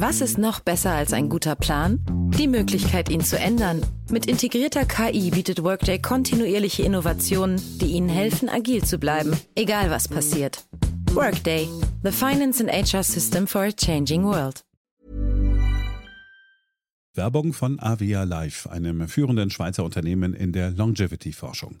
Was ist noch besser als ein guter Plan? Die Möglichkeit, ihn zu ändern. Mit integrierter KI bietet Workday kontinuierliche Innovationen, die Ihnen helfen, agil zu bleiben, egal was passiert. Workday, the finance and HR system for a changing world. Werbung von Avia Life, einem führenden Schweizer Unternehmen in der Longevity-Forschung.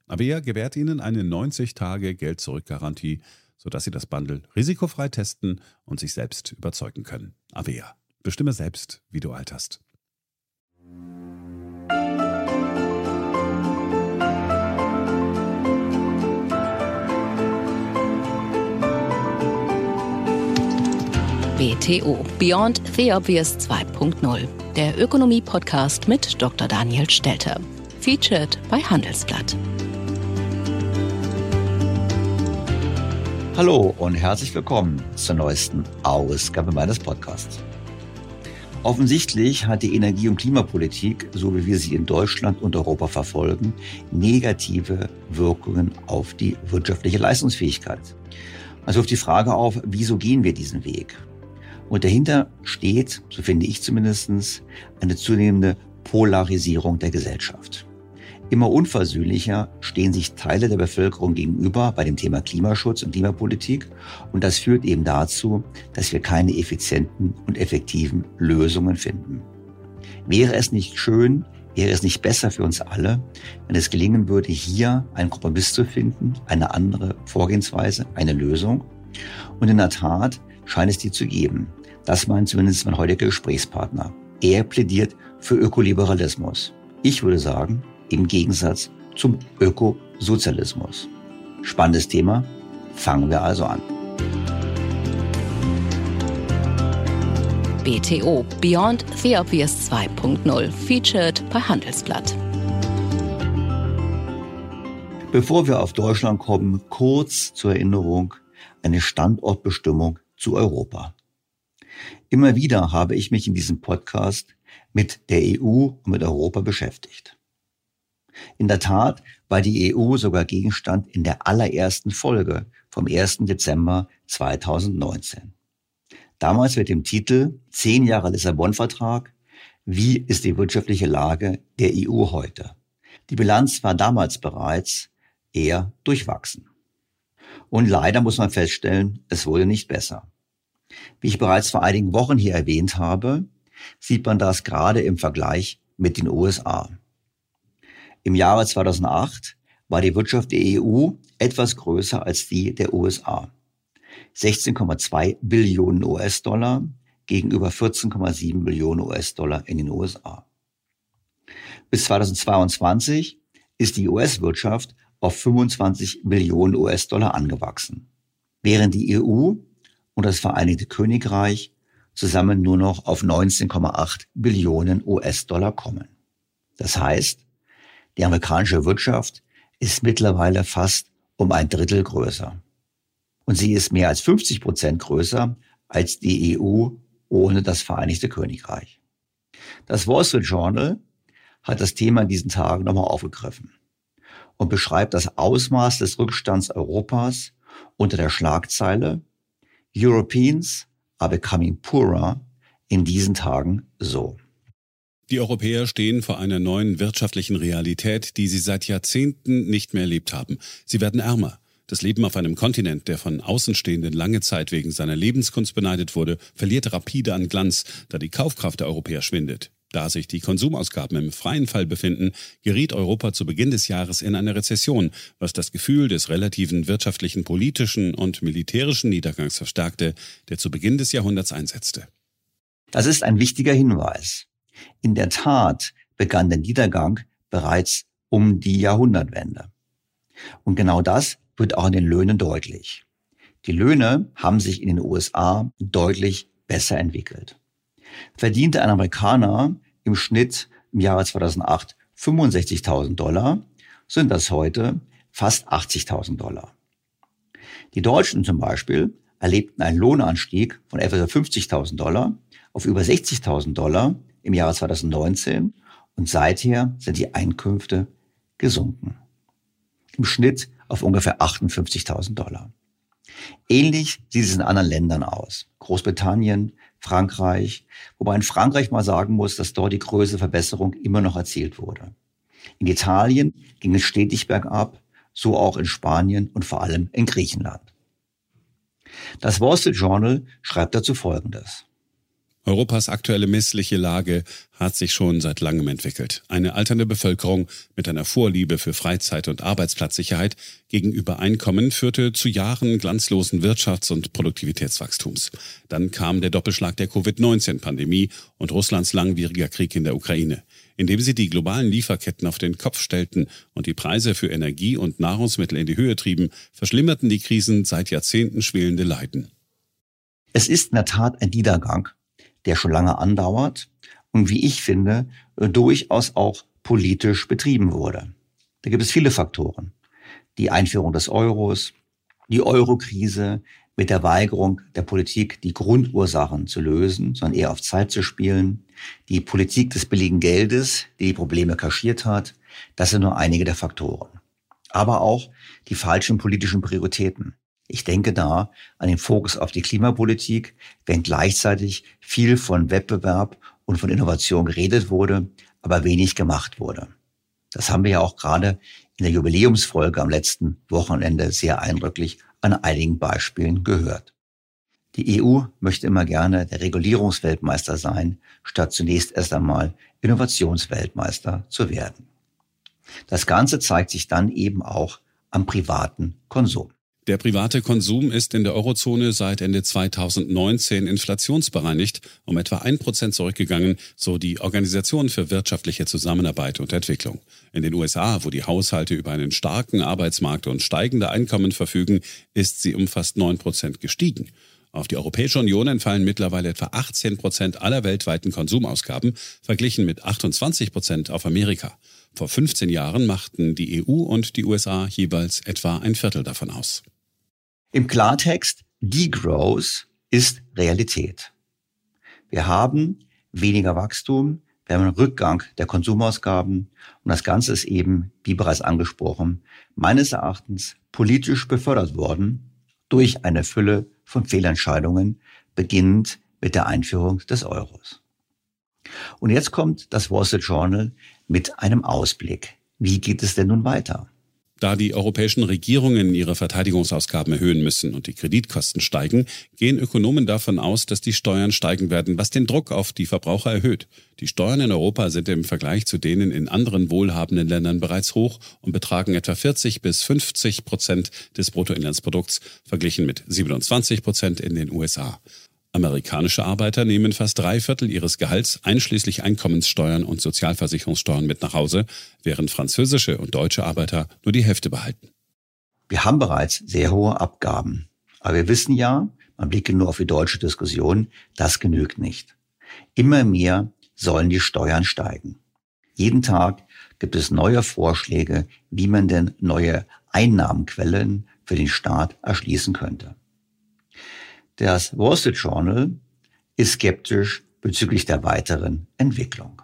Avea gewährt Ihnen eine 90-Tage-Geld-Zurück-Garantie, sodass Sie das Bundle risikofrei testen und sich selbst überzeugen können. Avea. Bestimme selbst, wie du alterst. BTO Beyond the Obvious 2.0, der Ökonomie-Podcast mit Dr. Daniel Stelter. Featured bei Handelsblatt. Hallo und herzlich willkommen zur neuesten Ausgabe meines Podcasts. Offensichtlich hat die Energie- und Klimapolitik, so wie wir sie in Deutschland und Europa verfolgen, negative Wirkungen auf die wirtschaftliche Leistungsfähigkeit. Also auf die Frage auf, wieso gehen wir diesen Weg? Und dahinter steht, so finde ich zumindestens, eine zunehmende Polarisierung der Gesellschaft. Immer unversöhnlicher stehen sich Teile der Bevölkerung gegenüber bei dem Thema Klimaschutz und Klimapolitik. Und das führt eben dazu, dass wir keine effizienten und effektiven Lösungen finden. Wäre es nicht schön, wäre es nicht besser für uns alle, wenn es gelingen würde, hier einen Kompromiss zu finden, eine andere Vorgehensweise, eine Lösung? Und in der Tat scheint es die zu geben. Das meint zumindest mein heutiger Gesprächspartner. Er plädiert für Ökoliberalismus. Ich würde sagen, im Gegensatz zum Ökosozialismus. Spannendes Thema. Fangen wir also an. BTO Beyond the Obvious 2.0 featured bei Handelsblatt. Bevor wir auf Deutschland kommen, kurz zur Erinnerung eine Standortbestimmung zu Europa. Immer wieder habe ich mich in diesem Podcast mit der EU und mit Europa beschäftigt. In der Tat war die EU sogar Gegenstand in der allerersten Folge vom 1. Dezember 2019. Damals mit dem Titel Zehn Jahre Lissabon-Vertrag. Wie ist die wirtschaftliche Lage der EU heute? Die Bilanz war damals bereits eher durchwachsen. Und leider muss man feststellen, es wurde nicht besser. Wie ich bereits vor einigen Wochen hier erwähnt habe, sieht man das gerade im Vergleich mit den USA. Im Jahre 2008 war die Wirtschaft der EU etwas größer als die der USA. 16,2 Billionen US-Dollar gegenüber 14,7 Billionen US-Dollar in den USA. Bis 2022 ist die US-Wirtschaft auf 25 Billionen US-Dollar angewachsen, während die EU und das Vereinigte Königreich zusammen nur noch auf 19,8 Billionen US-Dollar kommen. Das heißt, die amerikanische Wirtschaft ist mittlerweile fast um ein Drittel größer. Und sie ist mehr als 50 Prozent größer als die EU ohne das Vereinigte Königreich. Das Wall Street Journal hat das Thema in diesen Tagen nochmal aufgegriffen und beschreibt das Ausmaß des Rückstands Europas unter der Schlagzeile Europeans are becoming poorer in diesen Tagen so. Die Europäer stehen vor einer neuen wirtschaftlichen Realität, die sie seit Jahrzehnten nicht mehr erlebt haben. Sie werden ärmer. Das Leben auf einem Kontinent, der von Außenstehenden lange Zeit wegen seiner Lebenskunst beneidet wurde, verliert rapide an Glanz, da die Kaufkraft der Europäer schwindet. Da sich die Konsumausgaben im freien Fall befinden, geriet Europa zu Beginn des Jahres in eine Rezession, was das Gefühl des relativen wirtschaftlichen, politischen und militärischen Niedergangs verstärkte, der zu Beginn des Jahrhunderts einsetzte. Das ist ein wichtiger Hinweis. In der Tat begann der Niedergang bereits um die Jahrhundertwende. Und genau das wird auch in den Löhnen deutlich. Die Löhne haben sich in den USA deutlich besser entwickelt. Verdiente ein Amerikaner im Schnitt im Jahre 2008 65.000 Dollar, sind das heute fast 80.000 Dollar. Die Deutschen zum Beispiel erlebten einen Lohnanstieg von etwa 50.000 Dollar auf über 60.000 Dollar im Jahre 2019 und seither sind die Einkünfte gesunken. Im Schnitt auf ungefähr 58.000 Dollar. Ähnlich sieht es in anderen Ländern aus. Großbritannien, Frankreich, wobei in Frankreich mal sagen muss, dass dort die größte Verbesserung immer noch erzielt wurde. In Italien ging es stetig bergab, so auch in Spanien und vor allem in Griechenland. Das Wall Street Journal schreibt dazu Folgendes. Europas aktuelle missliche Lage hat sich schon seit langem entwickelt. Eine alternde Bevölkerung mit einer Vorliebe für Freizeit und Arbeitsplatzsicherheit gegenüber Einkommen führte zu Jahren glanzlosen Wirtschafts- und Produktivitätswachstums. Dann kam der Doppelschlag der Covid-19-Pandemie und Russlands langwieriger Krieg in der Ukraine. Indem sie die globalen Lieferketten auf den Kopf stellten und die Preise für Energie und Nahrungsmittel in die Höhe trieben, verschlimmerten die Krisen seit Jahrzehnten schwelende Leiden. Es ist in der Tat ein Niedergang der schon lange andauert und wie ich finde, durchaus auch politisch betrieben wurde. Da gibt es viele Faktoren. Die Einführung des Euros, die Eurokrise mit der Weigerung der Politik, die Grundursachen zu lösen, sondern eher auf Zeit zu spielen, die Politik des billigen Geldes, die die Probleme kaschiert hat, das sind nur einige der Faktoren. Aber auch die falschen politischen Prioritäten. Ich denke da an den Fokus auf die Klimapolitik, wenn gleichzeitig viel von Wettbewerb und von Innovation geredet wurde, aber wenig gemacht wurde. Das haben wir ja auch gerade in der Jubiläumsfolge am letzten Wochenende sehr eindrücklich an einigen Beispielen gehört. Die EU möchte immer gerne der Regulierungsweltmeister sein, statt zunächst erst einmal Innovationsweltmeister zu werden. Das Ganze zeigt sich dann eben auch am privaten Konsum. Der private Konsum ist in der Eurozone seit Ende 2019 inflationsbereinigt um etwa ein Prozent zurückgegangen, so die Organisation für wirtschaftliche Zusammenarbeit und Entwicklung. In den USA, wo die Haushalte über einen starken Arbeitsmarkt und steigende Einkommen verfügen, ist sie um fast neun Prozent gestiegen. Auf die Europäische Union entfallen mittlerweile etwa 18 Prozent aller weltweiten Konsumausgaben, verglichen mit 28 Prozent auf Amerika. Vor 15 Jahren machten die EU und die USA jeweils etwa ein Viertel davon aus. Im Klartext, Degrowth ist Realität. Wir haben weniger Wachstum, wir haben einen Rückgang der Konsumausgaben und das Ganze ist eben, wie bereits angesprochen, meines Erachtens politisch befördert worden durch eine Fülle von Fehlentscheidungen, beginnend mit der Einführung des Euros. Und jetzt kommt das Wall Street Journal mit einem Ausblick. Wie geht es denn nun weiter? Da die europäischen Regierungen ihre Verteidigungsausgaben erhöhen müssen und die Kreditkosten steigen, gehen Ökonomen davon aus, dass die Steuern steigen werden, was den Druck auf die Verbraucher erhöht. Die Steuern in Europa sind im Vergleich zu denen in anderen wohlhabenden Ländern bereits hoch und betragen etwa 40 bis 50 Prozent des Bruttoinlandsprodukts, verglichen mit 27 Prozent in den USA. Amerikanische Arbeiter nehmen fast drei Viertel ihres Gehalts einschließlich Einkommenssteuern und Sozialversicherungssteuern mit nach Hause, während französische und deutsche Arbeiter nur die Hälfte behalten. Wir haben bereits sehr hohe Abgaben. Aber wir wissen ja, man blicke nur auf die deutsche Diskussion, das genügt nicht. Immer mehr sollen die Steuern steigen. Jeden Tag gibt es neue Vorschläge, wie man denn neue Einnahmenquellen für den Staat erschließen könnte. Das Wall Street Journal ist skeptisch bezüglich der weiteren Entwicklung.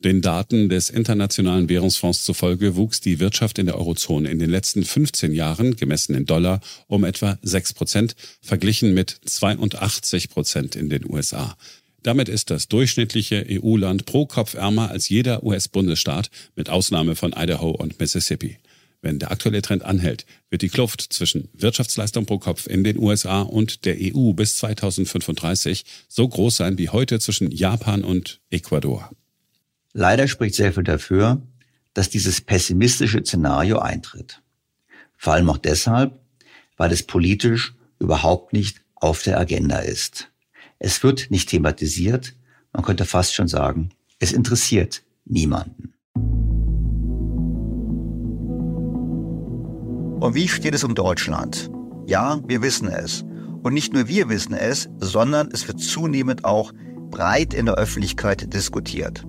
Den Daten des Internationalen Währungsfonds zufolge wuchs die Wirtschaft in der Eurozone in den letzten 15 Jahren, gemessen in Dollar, um etwa 6 Prozent, verglichen mit 82 Prozent in den USA. Damit ist das durchschnittliche EU-Land pro Kopf ärmer als jeder US-Bundesstaat, mit Ausnahme von Idaho und Mississippi. Wenn der aktuelle Trend anhält, wird die Kluft zwischen Wirtschaftsleistung pro Kopf in den USA und der EU bis 2035 so groß sein wie heute zwischen Japan und Ecuador. Leider spricht sehr viel dafür, dass dieses pessimistische Szenario eintritt. Vor allem auch deshalb, weil es politisch überhaupt nicht auf der Agenda ist. Es wird nicht thematisiert, man könnte fast schon sagen, es interessiert niemanden. Und wie steht es um Deutschland? Ja, wir wissen es. Und nicht nur wir wissen es, sondern es wird zunehmend auch breit in der Öffentlichkeit diskutiert.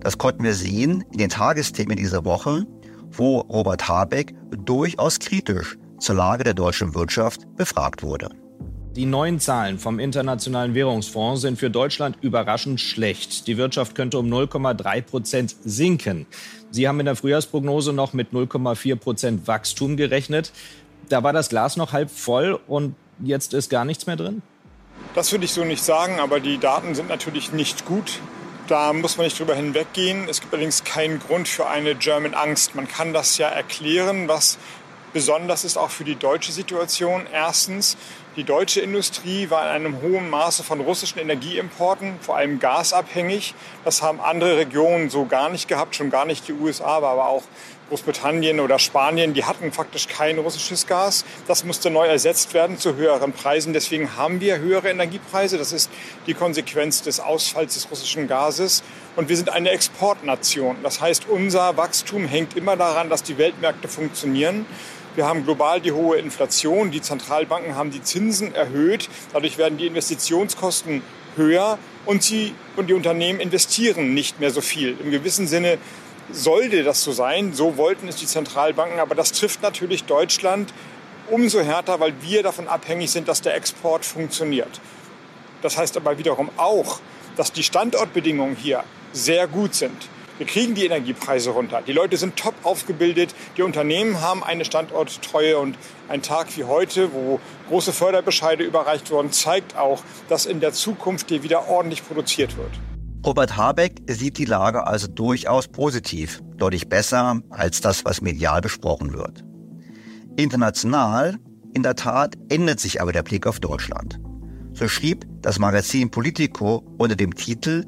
Das konnten wir sehen in den Tagesthemen dieser Woche, wo Robert Habeck durchaus kritisch zur Lage der deutschen Wirtschaft befragt wurde. Die neuen Zahlen vom Internationalen Währungsfonds sind für Deutschland überraschend schlecht. Die Wirtschaft könnte um 0,3 Prozent sinken. Sie haben in der Frühjahrsprognose noch mit 0,4 Prozent Wachstum gerechnet. Da war das Glas noch halb voll und jetzt ist gar nichts mehr drin? Das würde ich so nicht sagen, aber die Daten sind natürlich nicht gut. Da muss man nicht drüber hinweggehen. Es gibt allerdings keinen Grund für eine German Angst. Man kann das ja erklären, was besonders ist auch für die deutsche Situation. Erstens, die deutsche Industrie war in einem hohen Maße von russischen Energieimporten, vor allem gasabhängig. Das haben andere Regionen so gar nicht gehabt, schon gar nicht die USA, aber auch Großbritannien oder Spanien, die hatten faktisch kein russisches Gas. Das musste neu ersetzt werden zu höheren Preisen. Deswegen haben wir höhere Energiepreise. Das ist die Konsequenz des Ausfalls des russischen Gases. Und wir sind eine Exportnation. Das heißt, unser Wachstum hängt immer daran, dass die Weltmärkte funktionieren. Wir haben global die hohe Inflation. Die Zentralbanken haben die Zinsen erhöht. Dadurch werden die Investitionskosten höher und, sie, und die Unternehmen investieren nicht mehr so viel. Im gewissen Sinne sollte das so sein. So wollten es die Zentralbanken. Aber das trifft natürlich Deutschland umso härter, weil wir davon abhängig sind, dass der Export funktioniert. Das heißt aber wiederum auch, dass die Standortbedingungen hier sehr gut sind. Wir kriegen die Energiepreise runter. Die Leute sind top aufgebildet. Die Unternehmen haben eine Standorttreue. Und ein Tag wie heute, wo große Förderbescheide überreicht wurden, zeigt auch, dass in der Zukunft hier wieder ordentlich produziert wird. Robert Habeck sieht die Lage also durchaus positiv, deutlich besser als das, was medial besprochen wird. International, in der Tat, ändert sich aber der Blick auf Deutschland. So schrieb das Magazin Politico unter dem Titel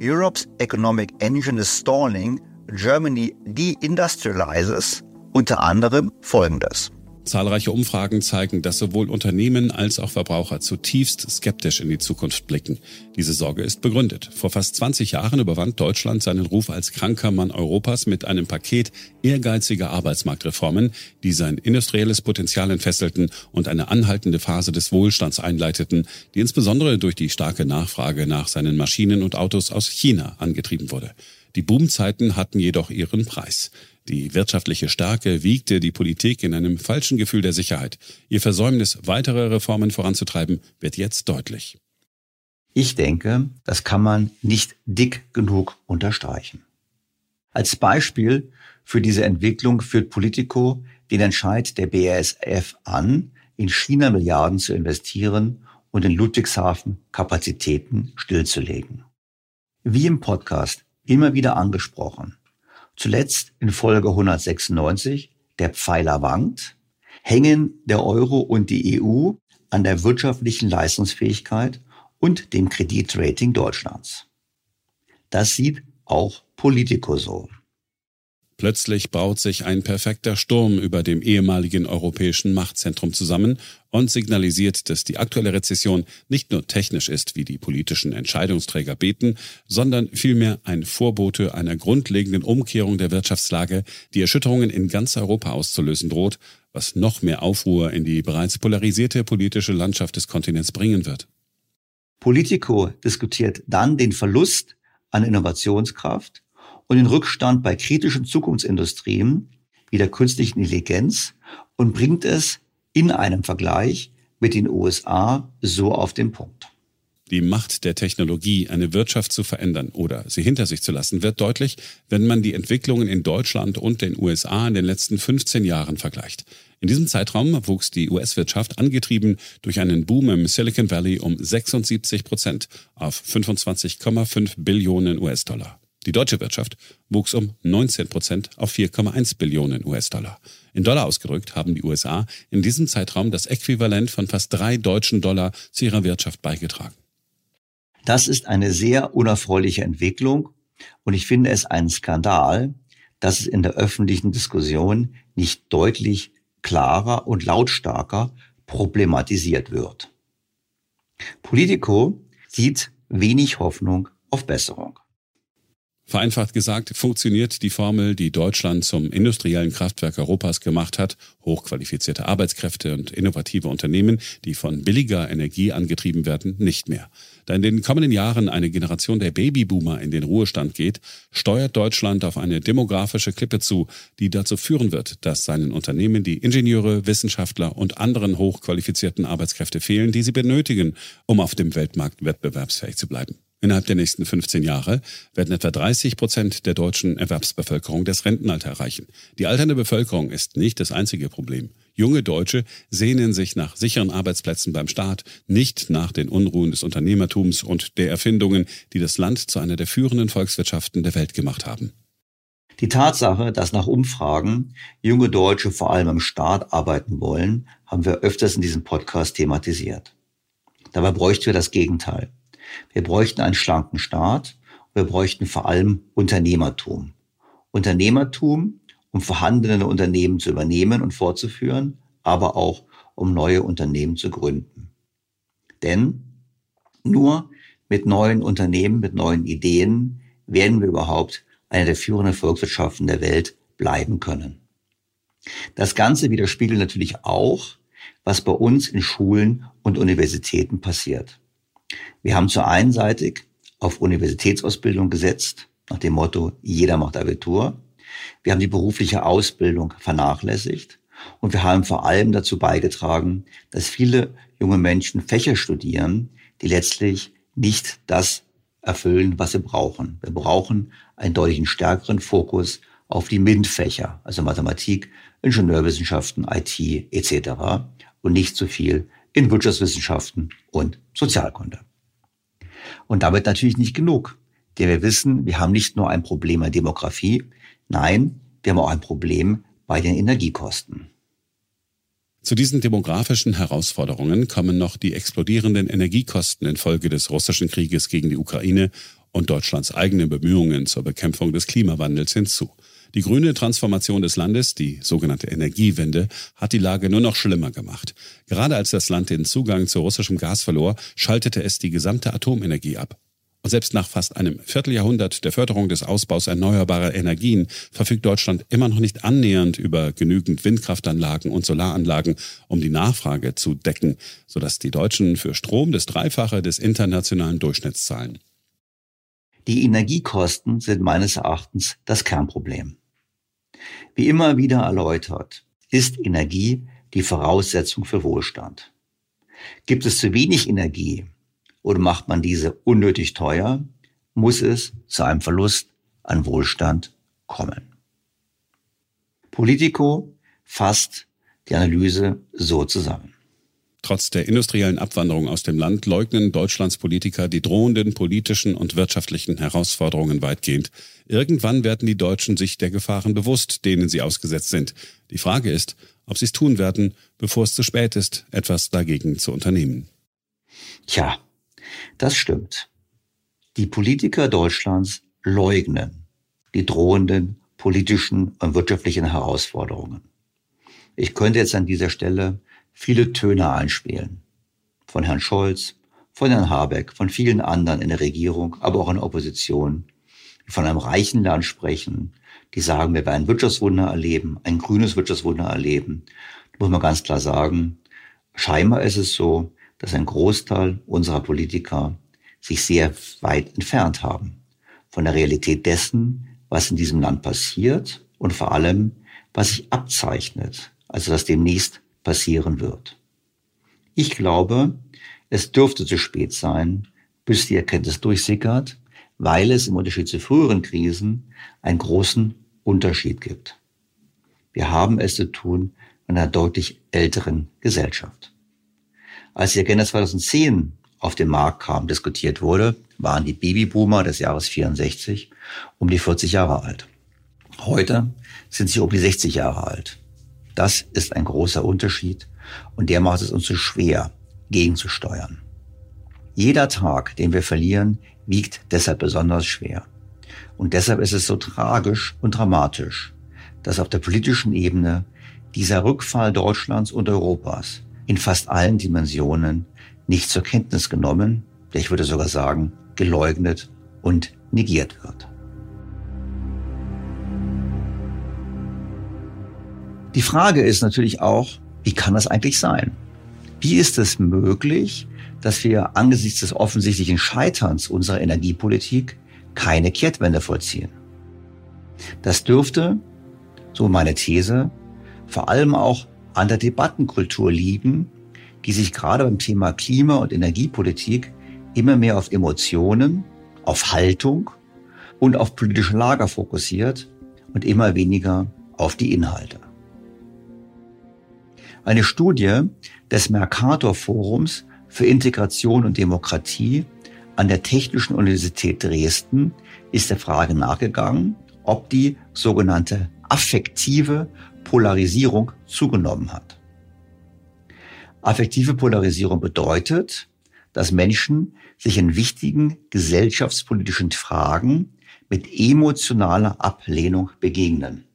Europe's economic engine is stalling, Germany deindustrializes unter anderem Folgendes. Zahlreiche Umfragen zeigen, dass sowohl Unternehmen als auch Verbraucher zutiefst skeptisch in die Zukunft blicken. Diese Sorge ist begründet. Vor fast 20 Jahren überwand Deutschland seinen Ruf als kranker Mann Europas mit einem Paket ehrgeiziger Arbeitsmarktreformen, die sein industrielles Potenzial entfesselten und eine anhaltende Phase des Wohlstands einleiteten, die insbesondere durch die starke Nachfrage nach seinen Maschinen und Autos aus China angetrieben wurde. Die Boomzeiten hatten jedoch ihren Preis. Die wirtschaftliche Stärke wiegte die Politik in einem falschen Gefühl der Sicherheit. Ihr Versäumnis, weitere Reformen voranzutreiben, wird jetzt deutlich. Ich denke, das kann man nicht dick genug unterstreichen. Als Beispiel für diese Entwicklung führt Politico den Entscheid der BASF an, in China Milliarden zu investieren und in Ludwigshafen Kapazitäten stillzulegen. Wie im Podcast immer wieder angesprochen, Zuletzt in Folge 196 der Pfeiler wankt, hängen der Euro und die EU an der wirtschaftlichen Leistungsfähigkeit und dem Kreditrating Deutschlands. Das sieht auch Politico so. Plötzlich braut sich ein perfekter Sturm über dem ehemaligen europäischen Machtzentrum zusammen und signalisiert, dass die aktuelle Rezession nicht nur technisch ist, wie die politischen Entscheidungsträger beten, sondern vielmehr ein Vorbote einer grundlegenden Umkehrung der Wirtschaftslage, die Erschütterungen in ganz Europa auszulösen droht, was noch mehr Aufruhr in die bereits polarisierte politische Landschaft des Kontinents bringen wird. Politico diskutiert dann den Verlust an Innovationskraft und den Rückstand bei kritischen Zukunftsindustrien wie der künstlichen Intelligenz und bringt es in einem Vergleich mit den USA so auf den Punkt. Die Macht der Technologie, eine Wirtschaft zu verändern oder sie hinter sich zu lassen, wird deutlich, wenn man die Entwicklungen in Deutschland und den USA in den letzten 15 Jahren vergleicht. In diesem Zeitraum wuchs die US-Wirtschaft angetrieben durch einen Boom im Silicon Valley um 76 Prozent auf 25,5 Billionen US-Dollar. Die deutsche Wirtschaft wuchs um 19 Prozent auf 4,1 Billionen US-Dollar. In Dollar ausgedrückt haben die USA in diesem Zeitraum das Äquivalent von fast drei deutschen Dollar zu ihrer Wirtschaft beigetragen. Das ist eine sehr unerfreuliche Entwicklung und ich finde es einen Skandal, dass es in der öffentlichen Diskussion nicht deutlich klarer und lautstarker problematisiert wird. Politico sieht wenig Hoffnung auf Besserung. Vereinfacht gesagt, funktioniert die Formel, die Deutschland zum industriellen Kraftwerk Europas gemacht hat, hochqualifizierte Arbeitskräfte und innovative Unternehmen, die von billiger Energie angetrieben werden, nicht mehr. Da in den kommenden Jahren eine Generation der Babyboomer in den Ruhestand geht, steuert Deutschland auf eine demografische Klippe zu, die dazu führen wird, dass seinen Unternehmen die Ingenieure, Wissenschaftler und anderen hochqualifizierten Arbeitskräfte fehlen, die sie benötigen, um auf dem Weltmarkt wettbewerbsfähig zu bleiben. Innerhalb der nächsten 15 Jahre werden etwa 30 Prozent der deutschen Erwerbsbevölkerung das Rentenalter erreichen. Die alternde Bevölkerung ist nicht das einzige Problem. Junge Deutsche sehnen sich nach sicheren Arbeitsplätzen beim Staat, nicht nach den Unruhen des Unternehmertums und der Erfindungen, die das Land zu einer der führenden Volkswirtschaften der Welt gemacht haben. Die Tatsache, dass nach Umfragen junge Deutsche vor allem im Staat arbeiten wollen, haben wir öfters in diesem Podcast thematisiert. Dabei bräuchten wir das Gegenteil. Wir bräuchten einen schlanken Staat. Wir bräuchten vor allem Unternehmertum. Unternehmertum, um vorhandene Unternehmen zu übernehmen und fortzuführen, aber auch um neue Unternehmen zu gründen. Denn nur mit neuen Unternehmen, mit neuen Ideen werden wir überhaupt eine der führenden Volkswirtschaften der Welt bleiben können. Das Ganze widerspiegelt natürlich auch, was bei uns in Schulen und Universitäten passiert. Wir haben zur einen Seite auf Universitätsausbildung gesetzt, nach dem Motto, jeder macht Abitur. Wir haben die berufliche Ausbildung vernachlässigt und wir haben vor allem dazu beigetragen, dass viele junge Menschen Fächer studieren, die letztlich nicht das erfüllen, was sie brauchen. Wir brauchen einen deutlichen stärkeren Fokus auf die MINT-Fächer, also Mathematik, Ingenieurwissenschaften, IT etc. und nicht zu viel in Wirtschaftswissenschaften und Sozialkunde. Und damit natürlich nicht genug. Denn wir wissen, wir haben nicht nur ein Problem der Demografie, nein, wir haben auch ein Problem bei den Energiekosten. Zu diesen demografischen Herausforderungen kommen noch die explodierenden Energiekosten infolge des russischen Krieges gegen die Ukraine und Deutschlands eigene Bemühungen zur Bekämpfung des Klimawandels hinzu. Die grüne Transformation des Landes, die sogenannte Energiewende, hat die Lage nur noch schlimmer gemacht. Gerade als das Land den Zugang zu russischem Gas verlor, schaltete es die gesamte Atomenergie ab. Und selbst nach fast einem Vierteljahrhundert der Förderung des Ausbaus erneuerbarer Energien verfügt Deutschland immer noch nicht annähernd über genügend Windkraftanlagen und Solaranlagen, um die Nachfrage zu decken, sodass die Deutschen für Strom das Dreifache des internationalen Durchschnitts zahlen. Die Energiekosten sind meines Erachtens das Kernproblem. Wie immer wieder erläutert, ist Energie die Voraussetzung für Wohlstand. Gibt es zu wenig Energie oder macht man diese unnötig teuer, muss es zu einem Verlust an Wohlstand kommen. Politico fasst die Analyse so zusammen. Trotz der industriellen Abwanderung aus dem Land leugnen Deutschlands Politiker die drohenden politischen und wirtschaftlichen Herausforderungen weitgehend. Irgendwann werden die Deutschen sich der Gefahren bewusst, denen sie ausgesetzt sind. Die Frage ist, ob sie es tun werden, bevor es zu spät ist, etwas dagegen zu unternehmen. Tja, das stimmt. Die Politiker Deutschlands leugnen die drohenden politischen und wirtschaftlichen Herausforderungen. Ich könnte jetzt an dieser Stelle viele Töne einspielen. Von Herrn Scholz, von Herrn Habeck, von vielen anderen in der Regierung, aber auch in der Opposition, die von einem reichen Land sprechen, die sagen, wir werden ein Wirtschaftswunder erleben, ein grünes Wirtschaftswunder erleben. Da muss man ganz klar sagen, scheinbar ist es so, dass ein Großteil unserer Politiker sich sehr weit entfernt haben von der Realität dessen, was in diesem Land passiert und vor allem, was sich abzeichnet, also was demnächst passieren wird. Ich glaube, es dürfte zu spät sein, bis die Erkenntnis durchsickert, weil es im Unterschied zu früheren Krisen einen großen Unterschied gibt. Wir haben es zu tun mit einer deutlich älteren Gesellschaft. Als die Agenda 2010 auf den Markt kam, diskutiert wurde, waren die Babyboomer des Jahres 64 um die 40 Jahre alt. Heute sind sie um die 60 Jahre alt. Das ist ein großer Unterschied und der macht es uns so schwer, gegenzusteuern. Jeder Tag, den wir verlieren, wiegt deshalb besonders schwer. Und deshalb ist es so tragisch und dramatisch, dass auf der politischen Ebene dieser Rückfall Deutschlands und Europas in fast allen Dimensionen nicht zur Kenntnis genommen, ich würde sogar sagen, geleugnet und negiert wird. Die Frage ist natürlich auch, wie kann das eigentlich sein? Wie ist es möglich, dass wir angesichts des offensichtlichen Scheiterns unserer Energiepolitik keine Kehrtwende vollziehen? Das dürfte, so meine These, vor allem auch an der Debattenkultur liegen, die sich gerade beim Thema Klima- und Energiepolitik immer mehr auf Emotionen, auf Haltung und auf politische Lager fokussiert und immer weniger auf die Inhalte. Eine Studie des Mercator Forums für Integration und Demokratie an der Technischen Universität Dresden ist der Frage nachgegangen, ob die sogenannte affektive Polarisierung zugenommen hat. Affektive Polarisierung bedeutet, dass Menschen sich in wichtigen gesellschaftspolitischen Fragen mit emotionaler Ablehnung begegnen.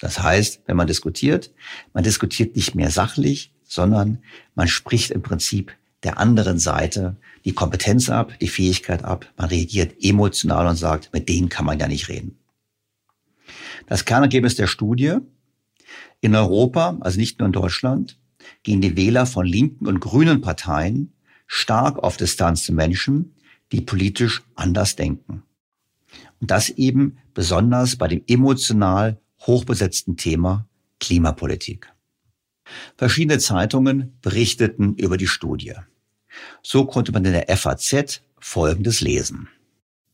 Das heißt, wenn man diskutiert, man diskutiert nicht mehr sachlich, sondern man spricht im Prinzip der anderen Seite die Kompetenz ab, die Fähigkeit ab. Man reagiert emotional und sagt, mit denen kann man ja nicht reden. Das Kernergebnis der Studie, in Europa, also nicht nur in Deutschland, gehen die Wähler von linken und grünen Parteien stark auf Distanz zu Menschen, die politisch anders denken. Und das eben besonders bei dem emotional hochbesetzten Thema Klimapolitik. Verschiedene Zeitungen berichteten über die Studie. So konnte man in der FAZ Folgendes lesen.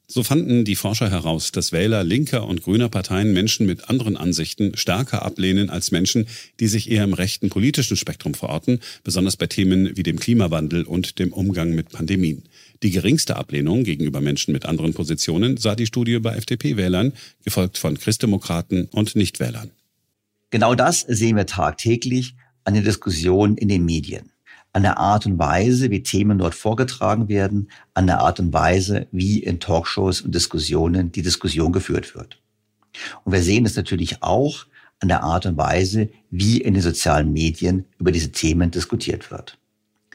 So fanden die Forscher heraus, dass Wähler linker und grüner Parteien Menschen mit anderen Ansichten stärker ablehnen als Menschen, die sich eher im rechten politischen Spektrum verorten, besonders bei Themen wie dem Klimawandel und dem Umgang mit Pandemien. Die geringste Ablehnung gegenüber Menschen mit anderen Positionen sah die Studie bei FDP-Wählern, gefolgt von Christdemokraten und Nichtwählern. Genau das sehen wir tagtäglich an den Diskussionen in den Medien an der Art und Weise, wie Themen dort vorgetragen werden, an der Art und Weise, wie in Talkshows und Diskussionen die Diskussion geführt wird. Und wir sehen es natürlich auch an der Art und Weise, wie in den sozialen Medien über diese Themen diskutiert wird.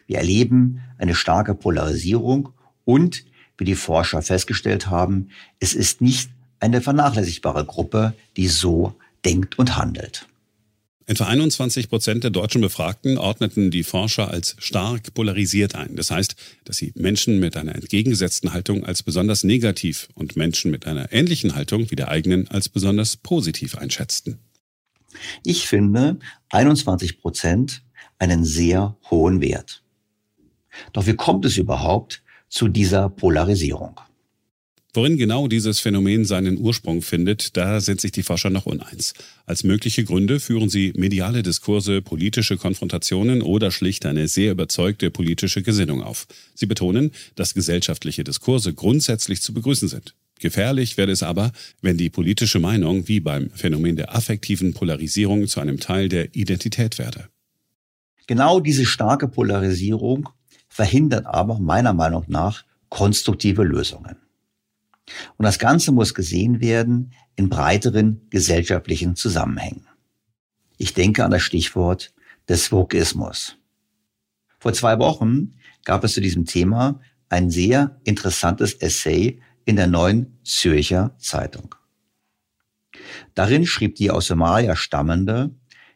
Wir erleben eine starke Polarisierung und, wie die Forscher festgestellt haben, es ist nicht eine vernachlässigbare Gruppe, die so denkt und handelt. Etwa 21 Prozent der deutschen Befragten ordneten die Forscher als stark polarisiert ein. Das heißt, dass sie Menschen mit einer entgegengesetzten Haltung als besonders negativ und Menschen mit einer ähnlichen Haltung wie der eigenen als besonders positiv einschätzten. Ich finde 21 Prozent einen sehr hohen Wert. Doch wie kommt es überhaupt zu dieser Polarisierung? Worin genau dieses Phänomen seinen Ursprung findet, da sind sich die Forscher noch uneins. Als mögliche Gründe führen sie mediale Diskurse, politische Konfrontationen oder schlicht eine sehr überzeugte politische Gesinnung auf. Sie betonen, dass gesellschaftliche Diskurse grundsätzlich zu begrüßen sind. Gefährlich werde es aber, wenn die politische Meinung wie beim Phänomen der affektiven Polarisierung zu einem Teil der Identität werde. Genau diese starke Polarisierung verhindert aber meiner Meinung nach konstruktive Lösungen. Und das Ganze muss gesehen werden in breiteren gesellschaftlichen Zusammenhängen. Ich denke an das Stichwort des Vokismus. Vor zwei Wochen gab es zu diesem Thema ein sehr interessantes Essay in der neuen Zürcher Zeitung. Darin schrieb die aus Somalia stammende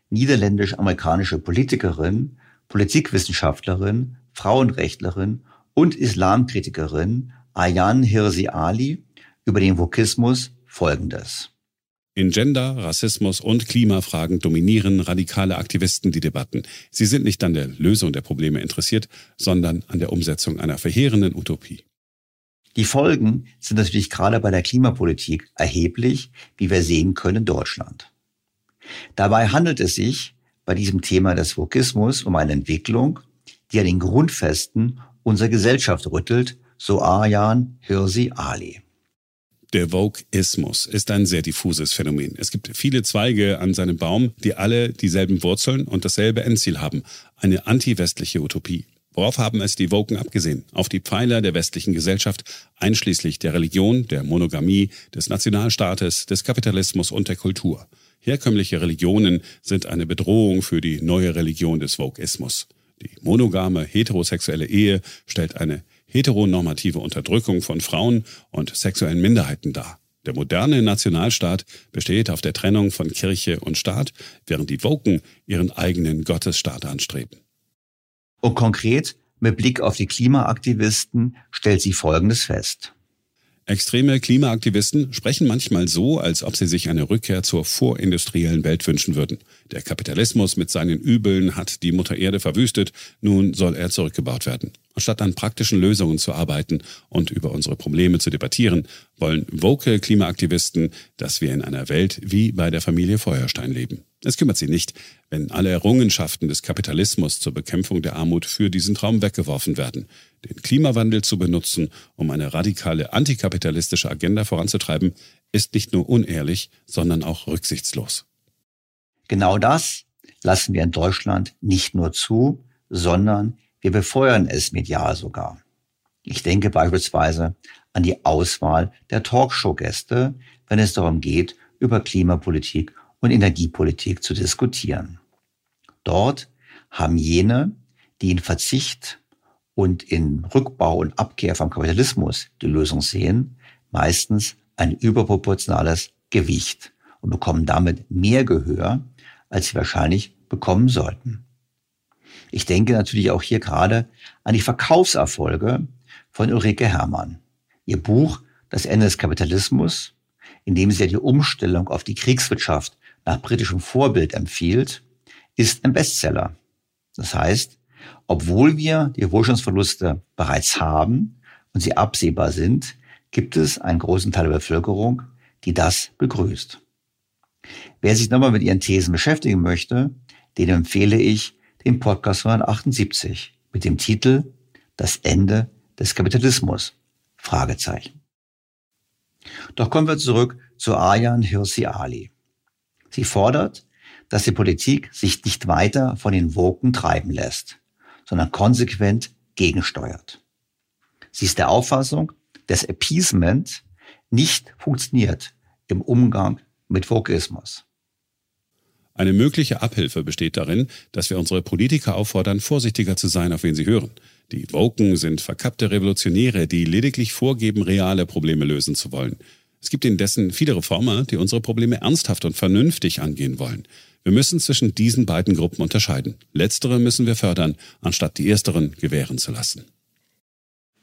niederländisch-amerikanische Politikerin, Politikwissenschaftlerin, Frauenrechtlerin und Islamkritikerin Ayan Hirsi Ali über den Vokismus Folgendes. In Gender, Rassismus und Klimafragen dominieren radikale Aktivisten die Debatten. Sie sind nicht an der Lösung der Probleme interessiert, sondern an der Umsetzung einer verheerenden Utopie. Die Folgen sind natürlich gerade bei der Klimapolitik erheblich, wie wir sehen können in Deutschland. Dabei handelt es sich bei diesem Thema des Vokismus um eine Entwicklung, die an den Grundfesten unserer Gesellschaft rüttelt, so Arjan Hirsi Ali. Der Vogueismus ist ein sehr diffuses Phänomen. Es gibt viele Zweige an seinem Baum, die alle dieselben Wurzeln und dasselbe Endziel haben. Eine anti-westliche Utopie. Worauf haben es die Woken abgesehen? Auf die Pfeiler der westlichen Gesellschaft, einschließlich der Religion, der Monogamie, des Nationalstaates, des Kapitalismus und der Kultur. Herkömmliche Religionen sind eine Bedrohung für die neue Religion des Vogueismus. Die monogame heterosexuelle Ehe stellt eine heteronormative Unterdrückung von Frauen und sexuellen Minderheiten dar. Der moderne Nationalstaat besteht auf der Trennung von Kirche und Staat, während die Woken ihren eigenen Gottesstaat anstreben. Und konkret mit Blick auf die Klimaaktivisten stellt sie Folgendes fest. Extreme Klimaaktivisten sprechen manchmal so, als ob sie sich eine Rückkehr zur vorindustriellen Welt wünschen würden. Der Kapitalismus mit seinen Übeln hat die Mutter Erde verwüstet, nun soll er zurückgebaut werden. Anstatt an praktischen Lösungen zu arbeiten und über unsere Probleme zu debattieren, wollen woke Klimaaktivisten, dass wir in einer Welt wie bei der Familie Feuerstein leben. Es kümmert sie nicht, wenn alle Errungenschaften des Kapitalismus zur Bekämpfung der Armut für diesen Traum weggeworfen werden. Den Klimawandel zu benutzen, um eine radikale antikapitalistische Agenda voranzutreiben, ist nicht nur unehrlich, sondern auch rücksichtslos. Genau das lassen wir in Deutschland nicht nur zu, sondern wir befeuern es medial sogar. Ich denke beispielsweise an die Auswahl der Talkshow-Gäste, wenn es darum geht, über Klimapolitik und Energiepolitik zu diskutieren. Dort haben jene, die in Verzicht und in Rückbau und Abkehr vom Kapitalismus die Lösung sehen, meistens ein überproportionales Gewicht und bekommen damit mehr Gehör, als sie wahrscheinlich bekommen sollten. Ich denke natürlich auch hier gerade an die Verkaufserfolge von Ulrike Herrmann. Ihr Buch Das Ende des Kapitalismus, in dem sie ja die Umstellung auf die Kriegswirtschaft nach britischem Vorbild empfiehlt, ist ein Bestseller. Das heißt, obwohl wir die Wohlstandsverluste bereits haben und sie absehbar sind, gibt es einen großen Teil der Bevölkerung, die das begrüßt. Wer sich nochmal mit ihren Thesen beschäftigen möchte, den empfehle ich im Podcast 178 mit dem Titel Das Ende des Kapitalismus? Fragezeichen. Doch kommen wir zurück zu Ayan Hirsi Ali. Sie fordert, dass die Politik sich nicht weiter von den Woken treiben lässt, sondern konsequent gegensteuert. Sie ist der Auffassung, dass Appeasement nicht funktioniert im Umgang mit Vokismus. Eine mögliche Abhilfe besteht darin, dass wir unsere Politiker auffordern, vorsichtiger zu sein, auf wen sie hören. Die Woken sind verkappte Revolutionäre, die lediglich vorgeben, reale Probleme lösen zu wollen. Es gibt indessen viele Reformer, die unsere Probleme ernsthaft und vernünftig angehen wollen. Wir müssen zwischen diesen beiden Gruppen unterscheiden. Letztere müssen wir fördern, anstatt die ersteren gewähren zu lassen.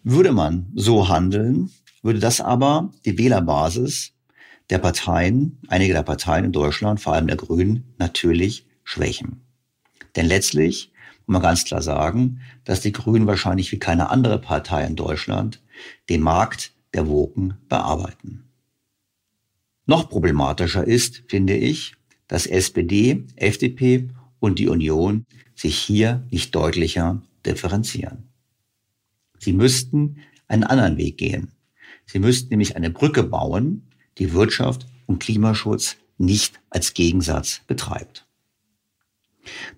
Würde man so handeln, würde das aber die Wählerbasis der Parteien, einige der Parteien in Deutschland, vor allem der Grünen, natürlich schwächen. Denn letztlich muss man ganz klar sagen, dass die Grünen wahrscheinlich wie keine andere Partei in Deutschland den Markt der Woken bearbeiten. Noch problematischer ist, finde ich, dass SPD, FDP und die Union sich hier nicht deutlicher differenzieren. Sie müssten einen anderen Weg gehen. Sie müssten nämlich eine Brücke bauen, die Wirtschaft und Klimaschutz nicht als Gegensatz betreibt.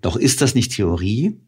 Doch ist das nicht Theorie?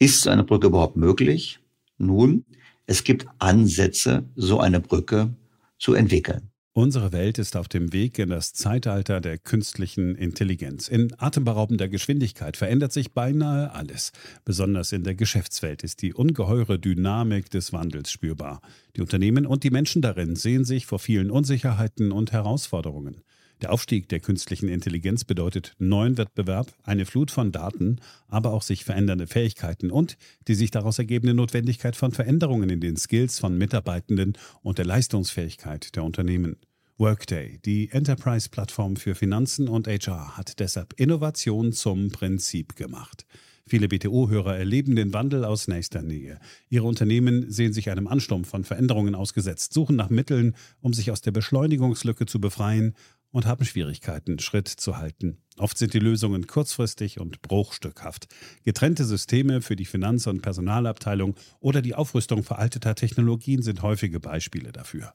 Ist so eine Brücke überhaupt möglich? Nun, es gibt Ansätze, so eine Brücke zu entwickeln. Unsere Welt ist auf dem Weg in das Zeitalter der künstlichen Intelligenz. In atemberaubender Geschwindigkeit verändert sich beinahe alles. Besonders in der Geschäftswelt ist die ungeheure Dynamik des Wandels spürbar. Die Unternehmen und die Menschen darin sehen sich vor vielen Unsicherheiten und Herausforderungen. Der Aufstieg der künstlichen Intelligenz bedeutet neuen Wettbewerb, eine Flut von Daten, aber auch sich verändernde Fähigkeiten und die sich daraus ergebende Notwendigkeit von Veränderungen in den Skills von Mitarbeitenden und der Leistungsfähigkeit der Unternehmen. Workday, die Enterprise-Plattform für Finanzen und HR, hat deshalb Innovation zum Prinzip gemacht. Viele BTO-Hörer erleben den Wandel aus nächster Nähe. Ihre Unternehmen sehen sich einem Ansturm von Veränderungen ausgesetzt, suchen nach Mitteln, um sich aus der Beschleunigungslücke zu befreien und haben Schwierigkeiten, Schritt zu halten. Oft sind die Lösungen kurzfristig und bruchstückhaft. Getrennte Systeme für die Finanz- und Personalabteilung oder die Aufrüstung veralteter Technologien sind häufige Beispiele dafür.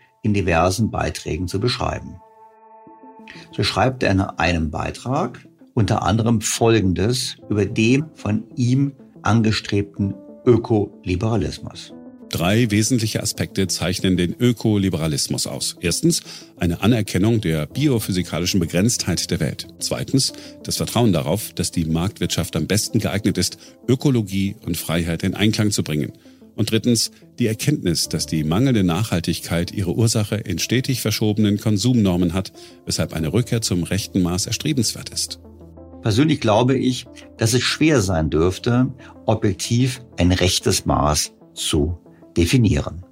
in diversen Beiträgen zu beschreiben. So schreibt er in einem Beitrag unter anderem Folgendes über den von ihm angestrebten Ökoliberalismus. Drei wesentliche Aspekte zeichnen den Ökoliberalismus aus. Erstens eine Anerkennung der biophysikalischen Begrenztheit der Welt. Zweitens das Vertrauen darauf, dass die Marktwirtschaft am besten geeignet ist, Ökologie und Freiheit in Einklang zu bringen. Und drittens die Erkenntnis, dass die mangelnde Nachhaltigkeit ihre Ursache in stetig verschobenen Konsumnormen hat, weshalb eine Rückkehr zum rechten Maß erstrebenswert ist. Persönlich glaube ich, dass es schwer sein dürfte, objektiv ein rechtes Maß zu definieren.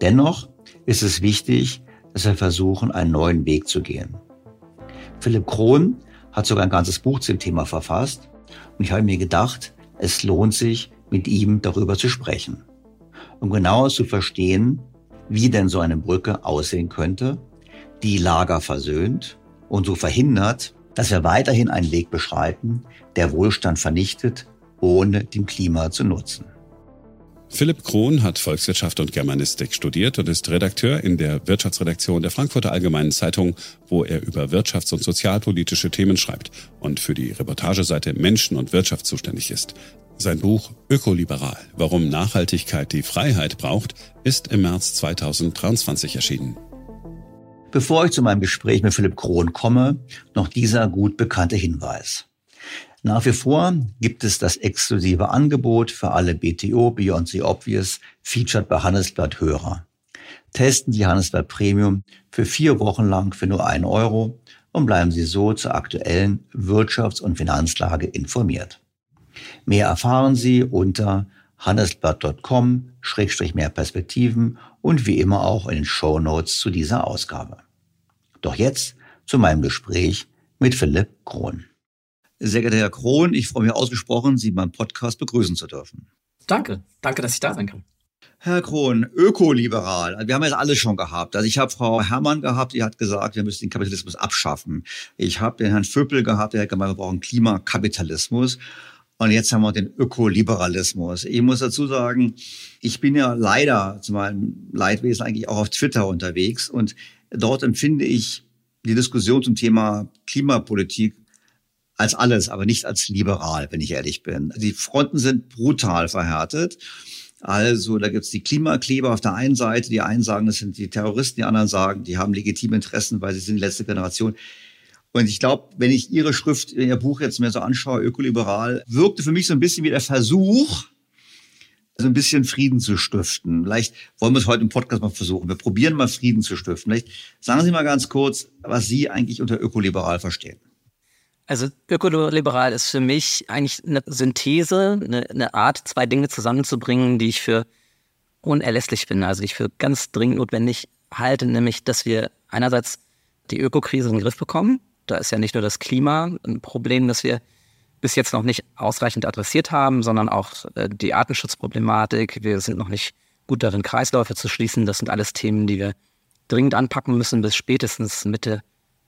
Dennoch ist es wichtig, dass wir versuchen, einen neuen Weg zu gehen. Philipp Krohn hat sogar ein ganzes Buch zum Thema verfasst und ich habe mir gedacht, es lohnt sich, mit ihm darüber zu sprechen, um genauer zu verstehen, wie denn so eine Brücke aussehen könnte, die Lager versöhnt und so verhindert, dass wir weiterhin einen Weg beschreiten, der Wohlstand vernichtet, ohne dem Klima zu nutzen. Philipp Krohn hat Volkswirtschaft und Germanistik studiert und ist Redakteur in der Wirtschaftsredaktion der Frankfurter Allgemeinen Zeitung, wo er über wirtschafts- und sozialpolitische Themen schreibt und für die Reportageseite Menschen und Wirtschaft zuständig ist. Sein Buch Ökoliberal, warum Nachhaltigkeit die Freiheit braucht, ist im März 2023 erschienen. Bevor ich zu meinem Gespräch mit Philipp Krohn komme, noch dieser gut bekannte Hinweis. Nach wie vor gibt es das exklusive Angebot für alle BTO Beyond the Obvious Featured bei Handelsblatt Hörer. Testen Sie Handelsblatt Premium für vier Wochen lang für nur einen Euro und bleiben Sie so zur aktuellen Wirtschafts- und Finanzlage informiert. Mehr erfahren Sie unter handelsblatt.com-mehr Perspektiven und wie immer auch in den Show Notes zu dieser Ausgabe. Doch jetzt zu meinem Gespräch mit Philipp Krohn. Sehr geehrter Herr Krohn, ich freue mich ausgesprochen, Sie beim Podcast begrüßen zu dürfen. Danke, danke, dass ich da sein kann. Herr Krohn, ökoliberal. Wir haben jetzt alles schon gehabt. Also ich habe Frau Herrmann gehabt, die hat gesagt, wir müssen den Kapitalismus abschaffen. Ich habe den Herrn Vöppel gehabt, der hat gemeint, wir brauchen Klimakapitalismus. Und jetzt haben wir den Ökoliberalismus. Ich muss dazu sagen, ich bin ja leider zu meinem Leidwesen eigentlich auch auf Twitter unterwegs und dort empfinde ich die Diskussion zum Thema Klimapolitik als alles, aber nicht als liberal, wenn ich ehrlich bin. Die Fronten sind brutal verhärtet. Also da gibt's die Klimakleber auf der einen Seite, die einen sagen, das sind die Terroristen, die anderen sagen, die haben legitime Interessen, weil sie sind die letzte Generation. Und ich glaube, wenn ich Ihre Schrift, Ihr Buch jetzt mir so anschaue, ökoliberal, wirkte für mich so ein bisschen wie der Versuch, so ein bisschen Frieden zu stiften. Vielleicht wollen wir es heute im Podcast mal versuchen. Wir probieren mal Frieden zu stiften. Vielleicht sagen Sie mal ganz kurz, was Sie eigentlich unter ökoliberal verstehen. Also ökoliberal ist für mich eigentlich eine Synthese, eine, eine Art, zwei Dinge zusammenzubringen, die ich für unerlässlich finde, also ich für ganz dringend notwendig halte, nämlich, dass wir einerseits die Ökokrise in den Griff bekommen. Da ist ja nicht nur das Klima ein Problem, das wir bis jetzt noch nicht ausreichend adressiert haben, sondern auch äh, die Artenschutzproblematik. Wir sind noch nicht gut darin, Kreisläufe zu schließen. Das sind alles Themen, die wir dringend anpacken müssen bis spätestens Mitte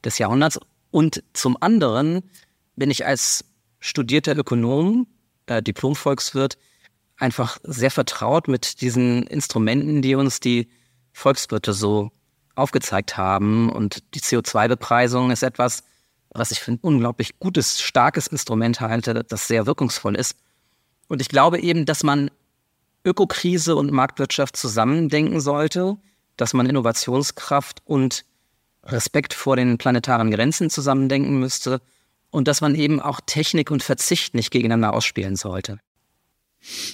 des Jahrhunderts. Und zum anderen bin ich als studierter Ökonom, äh, Diplom-Volkswirt, einfach sehr vertraut mit diesen Instrumenten, die uns die Volkswirte so aufgezeigt haben. Und die CO2-Bepreisung ist etwas, was ich für ein unglaublich gutes, starkes Instrument halte, das sehr wirkungsvoll ist. Und ich glaube eben, dass man Ökokrise und Marktwirtschaft zusammendenken sollte, dass man Innovationskraft und Respekt vor den planetaren Grenzen zusammendenken müsste und dass man eben auch Technik und Verzicht nicht gegeneinander ausspielen sollte.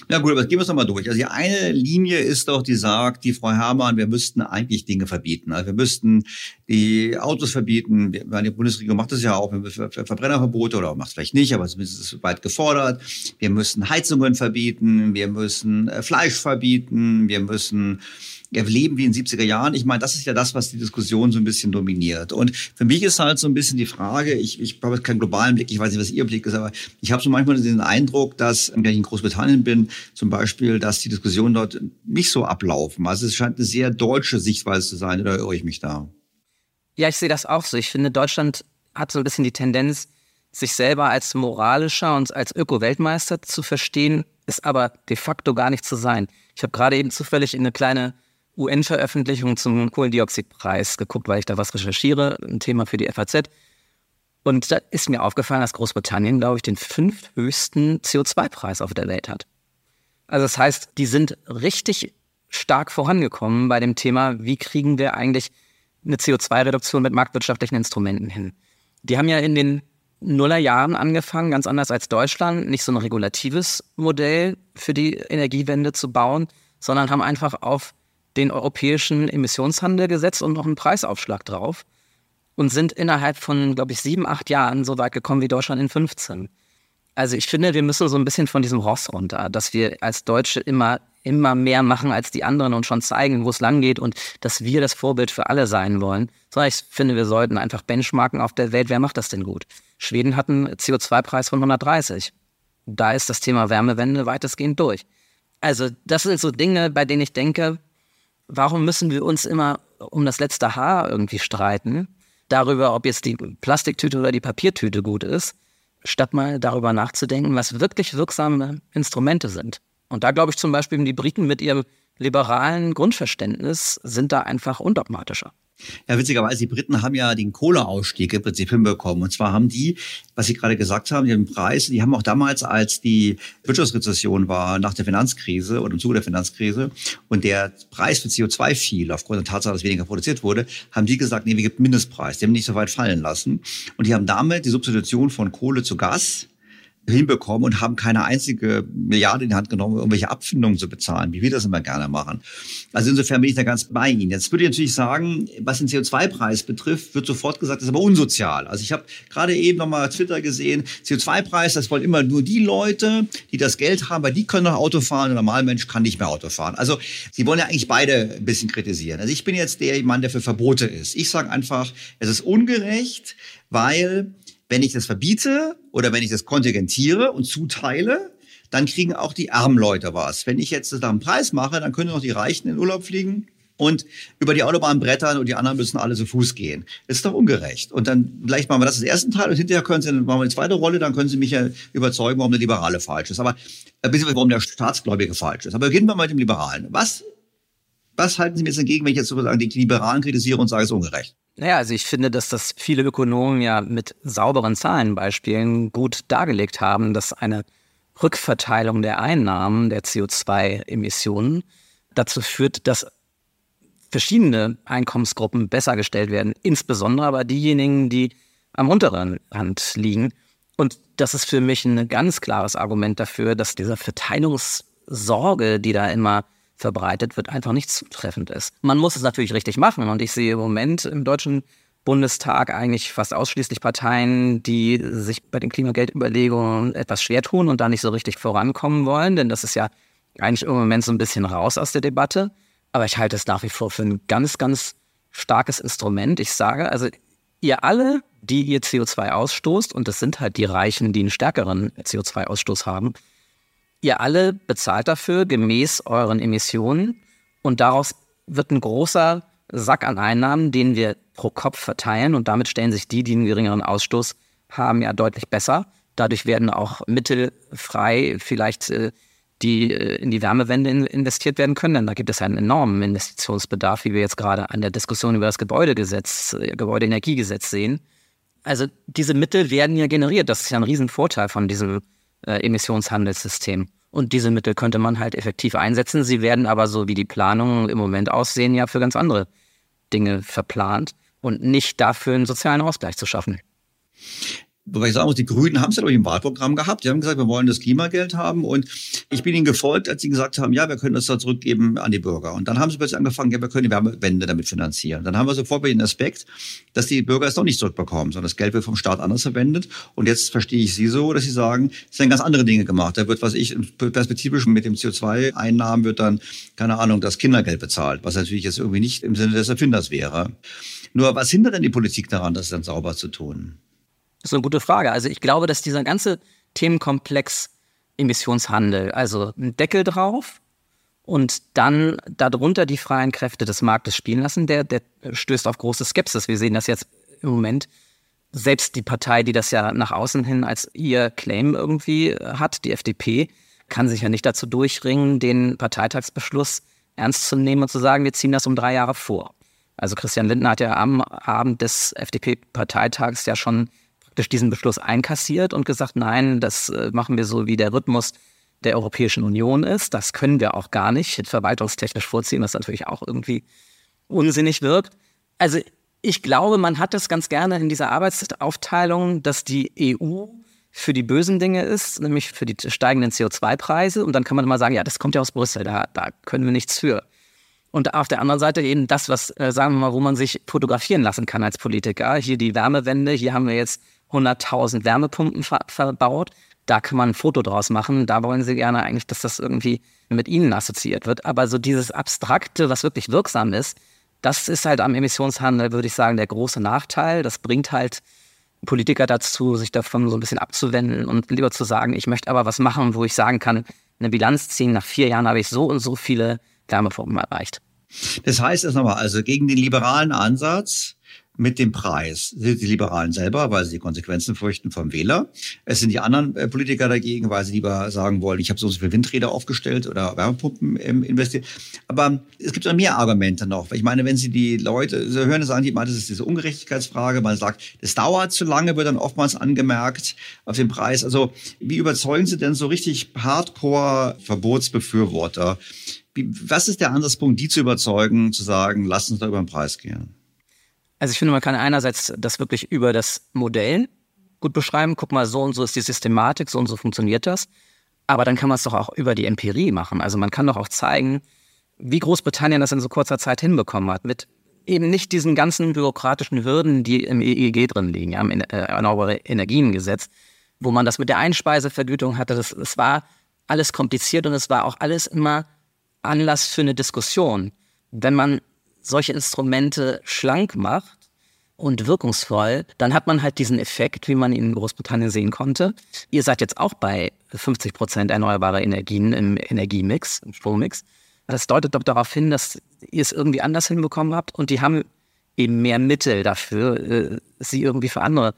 Ja gut, aber gehen wir es nochmal durch. Also die eine Linie ist doch, die sagt, die Frau Herrmann, wir müssten eigentlich Dinge verbieten. Also wir müssten die Autos verbieten. Die Bundesregierung macht das ja auch, Verbrennerverbote oder macht es vielleicht nicht, aber zumindest ist es weit gefordert. Wir müssen Heizungen verbieten, wir müssen äh, Fleisch verbieten, wir müssen ja, leben wie in den 70er Jahren. Ich meine, das ist ja das, was die Diskussion so ein bisschen dominiert. Und für mich ist halt so ein bisschen die Frage, ich, ich habe jetzt keinen globalen Blick, ich weiß nicht, was Ihr Blick ist, aber ich habe so manchmal den Eindruck, dass, wenn ich in Großbritannien bin, zum Beispiel, dass die Diskussionen dort nicht so ablaufen. Also es scheint eine sehr deutsche Sichtweise zu sein, oder irre ich mich da? Ja, ich sehe das auch so. Ich finde, Deutschland hat so ein bisschen die Tendenz, sich selber als moralischer und als Öko-Weltmeister zu verstehen, ist aber de facto gar nicht zu sein. Ich habe gerade eben zufällig in eine kleine UN-Veröffentlichung zum Kohlendioxidpreis geguckt, weil ich da was recherchiere, ein Thema für die FAZ. Und da ist mir aufgefallen, dass Großbritannien, glaube ich, den fünfthöchsten CO2-Preis auf der Welt hat. Also das heißt, die sind richtig stark vorangekommen bei dem Thema, wie kriegen wir eigentlich eine CO2-Reduktion mit marktwirtschaftlichen Instrumenten hin. Die haben ja in den Nullerjahren angefangen, ganz anders als Deutschland, nicht so ein regulatives Modell für die Energiewende zu bauen, sondern haben einfach auf den europäischen Emissionshandel gesetzt und noch einen Preisaufschlag drauf und sind innerhalb von, glaube ich, sieben, acht Jahren so weit gekommen wie Deutschland in 15. Also ich finde, wir müssen so ein bisschen von diesem Ross runter, dass wir als Deutsche immer, immer mehr machen als die anderen und schon zeigen, wo es lang geht und dass wir das Vorbild für alle sein wollen. Sondern ich finde, wir sollten einfach benchmarken auf der Welt. Wer macht das denn gut? Schweden hat einen CO2-Preis von 130. Da ist das Thema Wärmewende weitestgehend durch. Also das sind so Dinge, bei denen ich denke, warum müssen wir uns immer um das letzte Haar irgendwie streiten? Darüber, ob jetzt die Plastiktüte oder die Papiertüte gut ist, statt mal darüber nachzudenken, was wirklich wirksame Instrumente sind. Und da glaube ich zum Beispiel, die Briten mit ihrem liberalen Grundverständnis sind da einfach undogmatischer. Ja, witzigerweise, die Briten haben ja den Kohleausstieg im Prinzip hinbekommen. Und zwar haben die, was Sie gerade gesagt haben, den Preis, die haben auch damals, als die Wirtschaftsrezession war, nach der Finanzkrise oder im Zuge der Finanzkrise und der Preis für CO2 fiel, aufgrund der Tatsache, dass weniger produziert wurde, haben die gesagt, nee, wir geben Mindestpreis. Die haben nicht so weit fallen lassen. Und die haben damit die Substitution von Kohle zu Gas hinbekommen und haben keine einzige Milliarde in die Hand genommen, um irgendwelche Abfindungen zu bezahlen, wie wir das immer gerne machen. Also insofern bin ich da ganz bei Ihnen. Jetzt würde ich natürlich sagen, was den CO2-Preis betrifft, wird sofort gesagt, das ist aber unsozial. Also ich habe gerade eben nochmal Twitter gesehen, CO2-Preis, das wollen immer nur die Leute, die das Geld haben, weil die können noch Auto fahren, ein normaler Mensch kann nicht mehr Auto fahren. Also Sie wollen ja eigentlich beide ein bisschen kritisieren. Also ich bin jetzt der Mann, der für Verbote ist. Ich sage einfach, es ist ungerecht, weil wenn ich das verbiete oder wenn ich das kontingentiere und zuteile, dann kriegen auch die armen Leute was. Wenn ich jetzt das nach dem Preis mache, dann können noch die Reichen in Urlaub fliegen und über die Autobahn brettern und die anderen müssen alle zu Fuß gehen. Das ist doch ungerecht. Und dann vielleicht machen wir das als ersten Teil und hinterher können Sie, dann machen wir die zweite Rolle, dann können Sie mich ja überzeugen, warum der Liberale falsch ist. Aber äh, beziehungsweise warum der Staatsgläubige falsch ist. Aber beginnen wir mal mit dem Liberalen. Was, was halten Sie mir jetzt entgegen, wenn ich jetzt sozusagen die Liberalen kritisiere und sage, es ist ungerecht? Naja, also ich finde, dass das viele Ökonomen ja mit sauberen Zahlenbeispielen gut dargelegt haben, dass eine Rückverteilung der Einnahmen der CO2-Emissionen dazu führt, dass verschiedene Einkommensgruppen besser gestellt werden, insbesondere aber diejenigen, die am unteren Rand liegen. Und das ist für mich ein ganz klares Argument dafür, dass diese Verteilungssorge, die da immer verbreitet wird, einfach nicht zutreffend ist. Man muss es natürlich richtig machen und ich sehe im Moment im deutschen Bundestag eigentlich fast ausschließlich Parteien, die sich bei den Klimageldüberlegungen etwas schwer tun und da nicht so richtig vorankommen wollen, denn das ist ja eigentlich im Moment so ein bisschen raus aus der Debatte. Aber ich halte es nach wie vor für ein ganz, ganz starkes Instrument. Ich sage, also ihr alle, die ihr CO2 ausstoßt, und das sind halt die Reichen, die einen stärkeren CO2-Ausstoß haben, ihr alle bezahlt dafür gemäß euren Emissionen und daraus wird ein großer Sack an Einnahmen, den wir pro Kopf verteilen und damit stellen sich die, die einen geringeren Ausstoß haben, ja deutlich besser. Dadurch werden auch Mittel frei, vielleicht äh, die äh, in die Wärmewende in, investiert werden können, denn da gibt es einen enormen Investitionsbedarf, wie wir jetzt gerade an der Diskussion über das Gebäudegesetz, äh, Gebäudeenergiegesetz sehen. Also diese Mittel werden ja generiert. Das ist ja ein Riesenvorteil von diesem äh, Emissionshandelssystem. Und diese Mittel könnte man halt effektiv einsetzen. Sie werden aber, so wie die Planungen im Moment aussehen, ja für ganz andere Dinge verplant und nicht dafür einen sozialen Ausgleich zu schaffen. Wobei ich sagen muss, die Grünen haben es ja, glaube ich, im Wahlprogramm gehabt. Die haben gesagt, wir wollen das Klimageld haben. Und ich bin ihnen gefolgt, als sie gesagt haben, ja, wir können das da zurückgeben an die Bürger. Und dann haben sie plötzlich angefangen, ja, wir können die Wärmewende damit finanzieren. Dann haben wir sofort den Aspekt, dass die Bürger es doch nicht zurückbekommen, sondern das Geld wird vom Staat anders verwendet. Und jetzt verstehe ich sie so, dass sie sagen, es werden ganz andere Dinge gemacht. Da wird, was ich, perspektivisch mit dem CO2-Einnahmen wird dann, keine Ahnung, das Kindergeld bezahlt, was natürlich jetzt irgendwie nicht im Sinne des Erfinders wäre. Nur was hindert denn die Politik daran, das dann sauber zu tun? Das ist eine gute Frage. Also ich glaube, dass dieser ganze Themenkomplex Emissionshandel, also ein Deckel drauf und dann darunter die freien Kräfte des Marktes spielen lassen, der, der stößt auf große Skepsis. Wir sehen das jetzt im Moment. Selbst die Partei, die das ja nach außen hin als ihr Claim irgendwie hat, die FDP, kann sich ja nicht dazu durchringen, den Parteitagsbeschluss ernst zu nehmen und zu sagen, wir ziehen das um drei Jahre vor. Also Christian Lindner hat ja am Abend des FDP-Parteitags ja schon praktisch diesen Beschluss einkassiert und gesagt, nein, das äh, machen wir so, wie der Rhythmus der Europäischen Union ist. Das können wir auch gar nicht verwaltungstechnisch vorziehen, was natürlich auch irgendwie unsinnig wirkt. Also ich glaube, man hat das ganz gerne in dieser Arbeitsaufteilung, dass die EU für die bösen Dinge ist, nämlich für die steigenden CO2-Preise. Und dann kann man mal sagen, ja, das kommt ja aus Brüssel, da, da können wir nichts für. Und auf der anderen Seite eben das, was, äh, sagen wir mal, wo man sich fotografieren lassen kann als Politiker. Hier die Wärmewende, hier haben wir jetzt 100.000 Wärmepumpen ver verbaut. Da kann man ein Foto draus machen. Da wollen sie gerne eigentlich, dass das irgendwie mit ihnen assoziiert wird. Aber so dieses Abstrakte, was wirklich wirksam ist, das ist halt am Emissionshandel, würde ich sagen, der große Nachteil. Das bringt halt Politiker dazu, sich davon so ein bisschen abzuwenden und lieber zu sagen, ich möchte aber was machen, wo ich sagen kann, eine Bilanz ziehen, nach vier Jahren habe ich so und so viele Wärmepumpen erreicht. Das heißt erst nochmal, also gegen den liberalen Ansatz, mit dem Preis. sind die Liberalen selber, weil sie die Konsequenzen fürchten vom Wähler. Es sind die anderen äh, Politiker dagegen, weil sie lieber sagen wollen, ich habe so viele Windräder aufgestellt oder Wärmepumpen ähm, investiert. Aber es gibt noch mehr Argumente noch. Ich meine, wenn Sie die Leute, Sie hören es an, ich meine, das ist diese Ungerechtigkeitsfrage. Man sagt, das dauert zu lange, wird dann oftmals angemerkt auf den Preis. Also wie überzeugen Sie denn so richtig Hardcore-Verbotsbefürworter? was ist der Ansatzpunkt, die zu überzeugen, zu sagen, lass uns da über den Preis gehen? Also ich finde, man kann einerseits das wirklich über das Modell gut beschreiben. Guck mal, so und so ist die Systematik, so und so funktioniert das. Aber dann kann man es doch auch über die Empirie machen. Also man kann doch auch zeigen, wie Großbritannien das in so kurzer Zeit hinbekommen hat, mit eben nicht diesen ganzen bürokratischen Hürden, die im EEG drin liegen, ja, im äh, Erneuerbare Energiengesetz, wo man das mit der Einspeisevergütung hatte. Das, das war alles kompliziert und es war auch alles immer Anlass für eine Diskussion. Wenn man solche Instrumente schlank macht und wirkungsvoll, dann hat man halt diesen Effekt, wie man ihn in Großbritannien sehen konnte. Ihr seid jetzt auch bei 50 Prozent erneuerbarer Energien im Energiemix, im Strommix. Das deutet doch darauf hin, dass ihr es irgendwie anders hinbekommen habt und die haben eben mehr Mittel dafür, äh, sie irgendwie für andere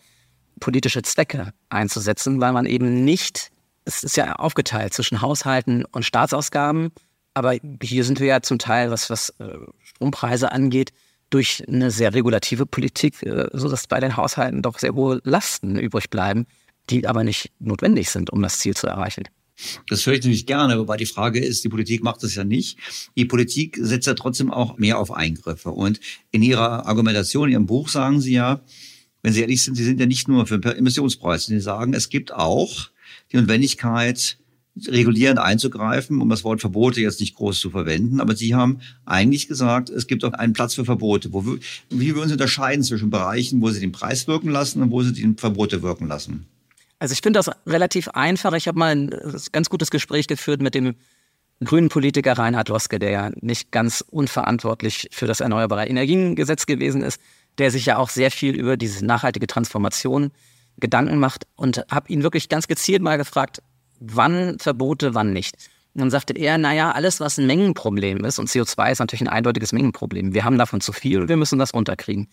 politische Zwecke einzusetzen, weil man eben nicht, es ist ja aufgeteilt zwischen Haushalten und Staatsausgaben, aber hier sind wir ja zum Teil, was, was äh, Strompreise angeht, durch eine sehr regulative Politik, äh, sodass bei den Haushalten doch sehr hohe Lasten übrig bleiben, die aber nicht notwendig sind, um das Ziel zu erreichen. Das höre ich natürlich gerne, wobei die Frage ist, die Politik macht das ja nicht. Die Politik setzt ja trotzdem auch mehr auf Eingriffe. Und in ihrer Argumentation, in ihrem Buch sagen sie ja, wenn sie ehrlich sind, sie sind ja nicht nur für Emissionspreise. Sie sagen, es gibt auch die Notwendigkeit, regulierend einzugreifen, um das Wort Verbote jetzt nicht groß zu verwenden. Aber Sie haben eigentlich gesagt, es gibt auch einen Platz für Verbote. Wo wir, wie wir uns unterscheiden zwischen Bereichen, wo Sie den Preis wirken lassen und wo Sie die Verbote wirken lassen. Also ich finde das relativ einfach. Ich habe mal ein ganz gutes Gespräch geführt mit dem grünen Politiker Reinhard Loske, der ja nicht ganz unverantwortlich für das Erneuerbare Energiengesetz gewesen ist, der sich ja auch sehr viel über diese nachhaltige Transformation Gedanken macht und habe ihn wirklich ganz gezielt mal gefragt, wann Verbote, wann nicht. Und dann sagte er, naja, alles, was ein Mengenproblem ist, und CO2 ist natürlich ein eindeutiges Mengenproblem, wir haben davon zu viel wir müssen das runterkriegen.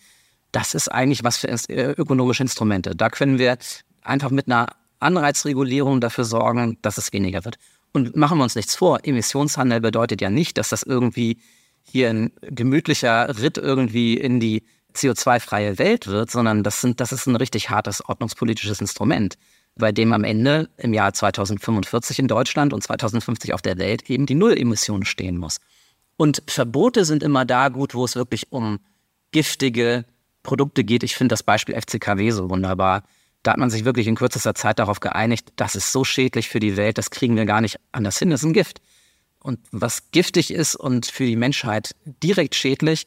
Das ist eigentlich was für äh, ökonomische Instrumente. Da können wir einfach mit einer Anreizregulierung dafür sorgen, dass es weniger wird. Und machen wir uns nichts vor, Emissionshandel bedeutet ja nicht, dass das irgendwie hier ein gemütlicher Ritt irgendwie in die CO2-freie Welt wird, sondern das, sind, das ist ein richtig hartes ordnungspolitisches Instrument bei dem am Ende im Jahr 2045 in Deutschland und 2050 auf der Welt eben die Nullemission stehen muss. Und Verbote sind immer da gut, wo es wirklich um giftige Produkte geht. Ich finde das Beispiel FCKW so wunderbar. Da hat man sich wirklich in kürzester Zeit darauf geeinigt, das ist so schädlich für die Welt, das kriegen wir gar nicht anders hin, das ist ein Gift. Und was giftig ist und für die Menschheit direkt schädlich,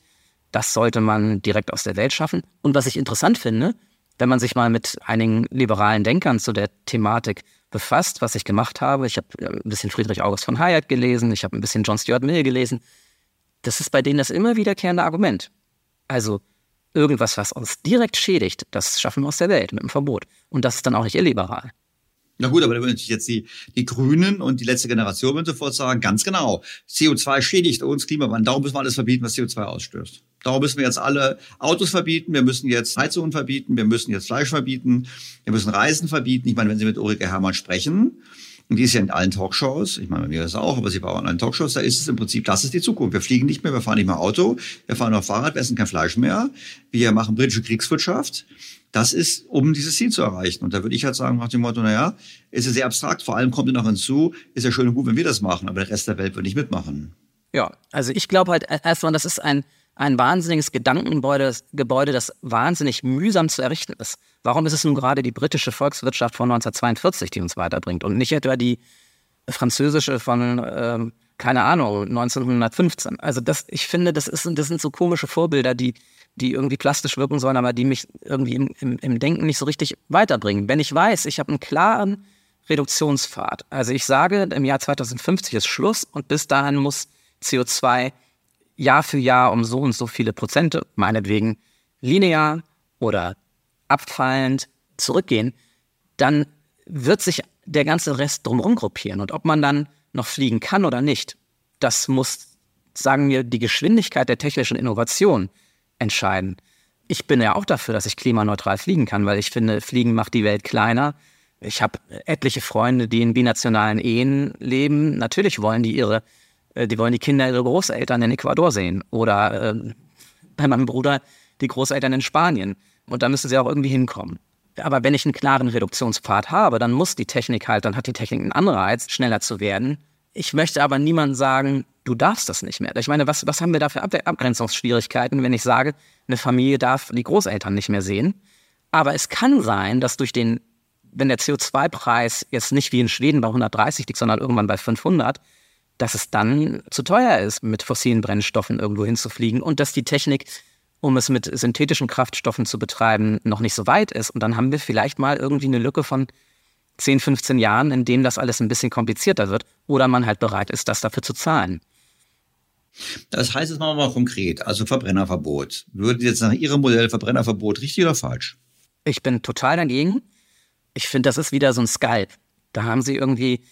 das sollte man direkt aus der Welt schaffen. Und was ich interessant finde, wenn man sich mal mit einigen liberalen Denkern zu der Thematik befasst, was ich gemacht habe, ich habe äh, ein bisschen Friedrich August von Hayek gelesen, ich habe ein bisschen John Stuart Mill gelesen, das ist bei denen das immer wiederkehrende Argument. Also irgendwas, was uns direkt schädigt, das schaffen wir aus der Welt mit dem Verbot. Und das ist dann auch nicht illiberal. Na gut, aber da würden jetzt die, die Grünen und die letzte Generation würden sofort sagen, ganz genau, CO2 schädigt uns Klimawandel, darum müssen wir alles verbieten, was CO2 ausstößt. Darum müssen wir jetzt alle Autos verbieten, wir müssen jetzt Heizungen verbieten, wir müssen jetzt Fleisch verbieten, wir müssen Reisen verbieten. Ich meine, wenn Sie mit Ulrike Hermann sprechen, und die ist ja in allen Talkshows, ich meine, bei mir das auch, aber sie war auch in allen Talkshows, da ist es im Prinzip, das ist die Zukunft. Wir fliegen nicht mehr, wir fahren nicht mehr Auto, wir fahren noch Fahrrad, wir essen kein Fleisch mehr, wir machen britische Kriegswirtschaft. Das ist, um dieses Ziel zu erreichen. Und da würde ich halt sagen, nach dem Motto, naja, ist es sehr abstrakt, vor allem kommt noch hinzu, ist ja schön und gut, wenn wir das machen, aber der Rest der Welt wird nicht mitmachen. Ja, also ich glaube halt erstmal, das ist ein ein wahnsinniges Gedankengebäude, Gebäude, das wahnsinnig mühsam zu errichten ist. Warum ist es nun gerade die britische Volkswirtschaft von 1942, die uns weiterbringt und nicht etwa die französische von, äh, keine Ahnung, 1915? Also das, ich finde, das, ist, das sind so komische Vorbilder, die, die irgendwie plastisch wirken sollen, aber die mich irgendwie im, im, im Denken nicht so richtig weiterbringen. Wenn ich weiß, ich habe einen klaren Reduktionspfad, also ich sage, im Jahr 2050 ist Schluss und bis dahin muss CO2 Jahr für Jahr um so und so viele Prozente, meinetwegen linear oder abfallend zurückgehen, dann wird sich der ganze Rest drumherum gruppieren. Und ob man dann noch fliegen kann oder nicht, das muss, sagen wir, die Geschwindigkeit der technischen Innovation entscheiden. Ich bin ja auch dafür, dass ich klimaneutral fliegen kann, weil ich finde, Fliegen macht die Welt kleiner. Ich habe etliche Freunde, die in binationalen Ehen leben. Natürlich wollen die ihre die wollen die Kinder ihrer Großeltern in Ecuador sehen oder äh, bei meinem Bruder die Großeltern in Spanien. Und da müssen sie auch irgendwie hinkommen. Aber wenn ich einen klaren Reduktionspfad habe, dann muss die Technik halt, dann hat die Technik einen Anreiz, schneller zu werden. Ich möchte aber niemandem sagen, du darfst das nicht mehr. Ich meine, was, was haben wir da für Abgrenzungsschwierigkeiten, wenn ich sage, eine Familie darf die Großeltern nicht mehr sehen? Aber es kann sein, dass durch den, wenn der CO2-Preis jetzt nicht wie in Schweden bei 130 liegt, sondern irgendwann bei 500, dass es dann zu teuer ist, mit fossilen Brennstoffen irgendwo hinzufliegen und dass die Technik, um es mit synthetischen Kraftstoffen zu betreiben, noch nicht so weit ist. Und dann haben wir vielleicht mal irgendwie eine Lücke von 10, 15 Jahren, in dem das alles ein bisschen komplizierter wird oder man halt bereit ist, das dafür zu zahlen. Das heißt, jetzt machen wir mal konkret, also Verbrennerverbot. Würde jetzt nach Ihrem Modell Verbrennerverbot richtig oder falsch? Ich bin total dagegen. Ich finde, das ist wieder so ein Skype. Da haben sie irgendwie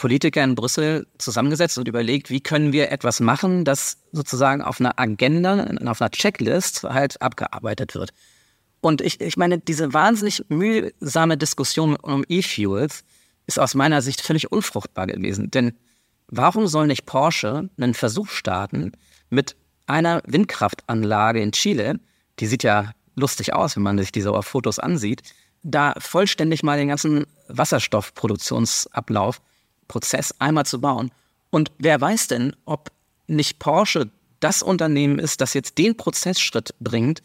Politiker in Brüssel zusammengesetzt und überlegt, wie können wir etwas machen, das sozusagen auf einer Agenda, auf einer Checklist halt abgearbeitet wird. Und ich, ich meine, diese wahnsinnig mühsame Diskussion um E-Fuels ist aus meiner Sicht völlig unfruchtbar gewesen. Denn warum soll nicht Porsche einen Versuch starten mit einer Windkraftanlage in Chile, die sieht ja lustig aus, wenn man sich diese Fotos ansieht, da vollständig mal den ganzen Wasserstoffproduktionsablauf, Prozess einmal zu bauen. Und wer weiß denn, ob nicht Porsche das Unternehmen ist, das jetzt den Prozessschritt bringt,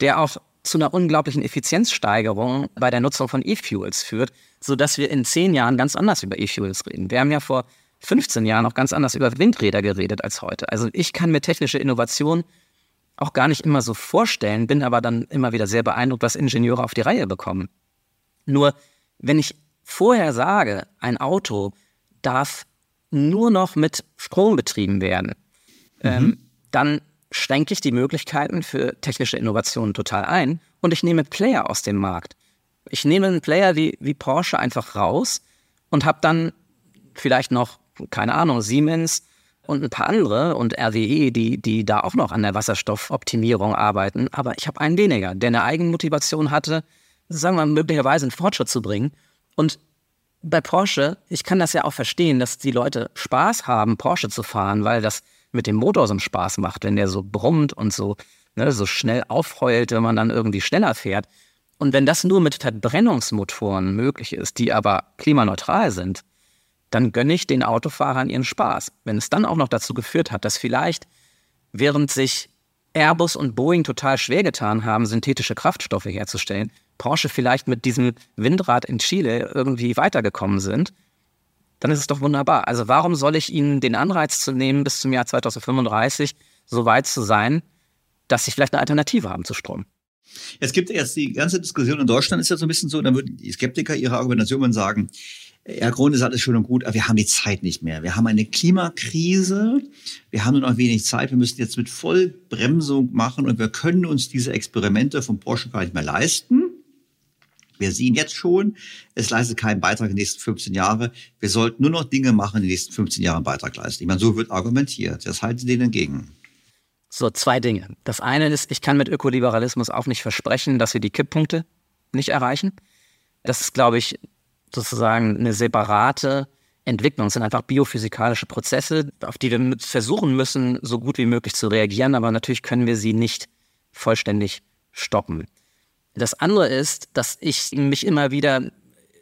der auch zu einer unglaublichen Effizienzsteigerung bei der Nutzung von E-Fuels führt, sodass wir in zehn Jahren ganz anders über E-Fuels reden. Wir haben ja vor 15 Jahren auch ganz anders über Windräder geredet als heute. Also ich kann mir technische Innovation auch gar nicht immer so vorstellen, bin aber dann immer wieder sehr beeindruckt, was Ingenieure auf die Reihe bekommen. Nur wenn ich vorher sage, ein Auto darf nur noch mit Strom betrieben werden, mhm. ähm, dann schränke ich die Möglichkeiten für technische Innovationen total ein und ich nehme Player aus dem Markt. Ich nehme einen Player wie, wie Porsche einfach raus und habe dann vielleicht noch, keine Ahnung, Siemens und ein paar andere und RWE, die, die da auch noch an der Wasserstoffoptimierung arbeiten. Aber ich habe einen weniger, der eine Eigenmotivation hatte, sagen wir mal, möglicherweise einen Fortschritt zu bringen. Und bei Porsche, ich kann das ja auch verstehen, dass die Leute Spaß haben, Porsche zu fahren, weil das mit dem Motor so einen Spaß macht, wenn der so brummt und so, ne, so schnell aufheult, wenn man dann irgendwie schneller fährt. Und wenn das nur mit Verbrennungsmotoren möglich ist, die aber klimaneutral sind, dann gönne ich den Autofahrern ihren Spaß. Wenn es dann auch noch dazu geführt hat, dass vielleicht, während sich Airbus und Boeing total schwer getan haben, synthetische Kraftstoffe herzustellen, Porsche vielleicht mit diesem Windrad in Chile irgendwie weitergekommen sind dann ist es doch wunderbar. Also warum soll ich Ihnen den Anreiz zu nehmen, bis zum Jahr 2035 so weit zu sein, dass Sie vielleicht eine Alternative haben zu Strom? Es gibt jetzt die ganze Diskussion in Deutschland ist ja so ein bisschen so, dann würden die Skeptiker ihre Argumentation sagen, ja, Grund ist alles schön und gut, aber wir haben die Zeit nicht mehr. Wir haben eine Klimakrise, wir haben nur noch wenig Zeit, wir müssen jetzt mit Vollbremsung machen und wir können uns diese Experimente von Porsche gar nicht mehr leisten. Wir sehen jetzt schon, es leistet keinen Beitrag in den nächsten 15 Jahren. Wir sollten nur noch Dinge machen, in den nächsten 15 Jahren Beitrag leisten. Ich meine, so wird argumentiert. Das halten Sie denen entgegen. So, zwei Dinge. Das eine ist, ich kann mit Ökoliberalismus auch nicht versprechen, dass wir die Kipppunkte nicht erreichen. Das ist, glaube ich, sozusagen eine separate Entwicklung. Es sind einfach biophysikalische Prozesse, auf die wir versuchen müssen, so gut wie möglich zu reagieren. Aber natürlich können wir sie nicht vollständig stoppen. Das andere ist, dass ich mich immer wieder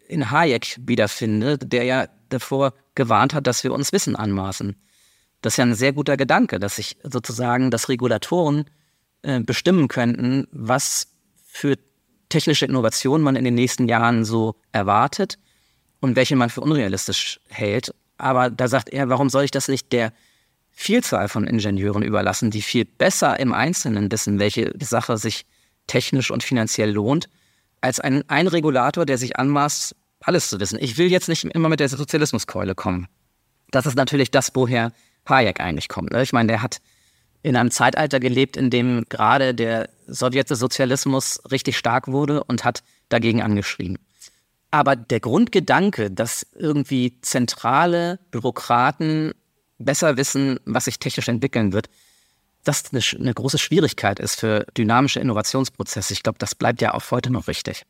in Hayek wiederfinde, der ja davor gewarnt hat, dass wir uns Wissen anmaßen. Das ist ja ein sehr guter Gedanke, dass sich sozusagen, dass Regulatoren äh, bestimmen könnten, was für technische Innovationen man in den nächsten Jahren so erwartet und welche man für unrealistisch hält. Aber da sagt er, warum soll ich das nicht der Vielzahl von Ingenieuren überlassen, die viel besser im Einzelnen wissen, welche Sache sich technisch und finanziell lohnt, als ein, ein Regulator, der sich anmaßt, alles zu wissen. Ich will jetzt nicht immer mit der Sozialismuskeule kommen. Das ist natürlich das, woher Hayek eigentlich kommt. Ne? Ich meine, der hat in einem Zeitalter gelebt, in dem gerade der sowjetische Sozialismus richtig stark wurde und hat dagegen angeschrieben. Aber der Grundgedanke, dass irgendwie zentrale Bürokraten besser wissen, was sich technisch entwickeln wird, das eine, eine große Schwierigkeit ist für dynamische Innovationsprozesse. Ich glaube, das bleibt ja auch heute noch richtig.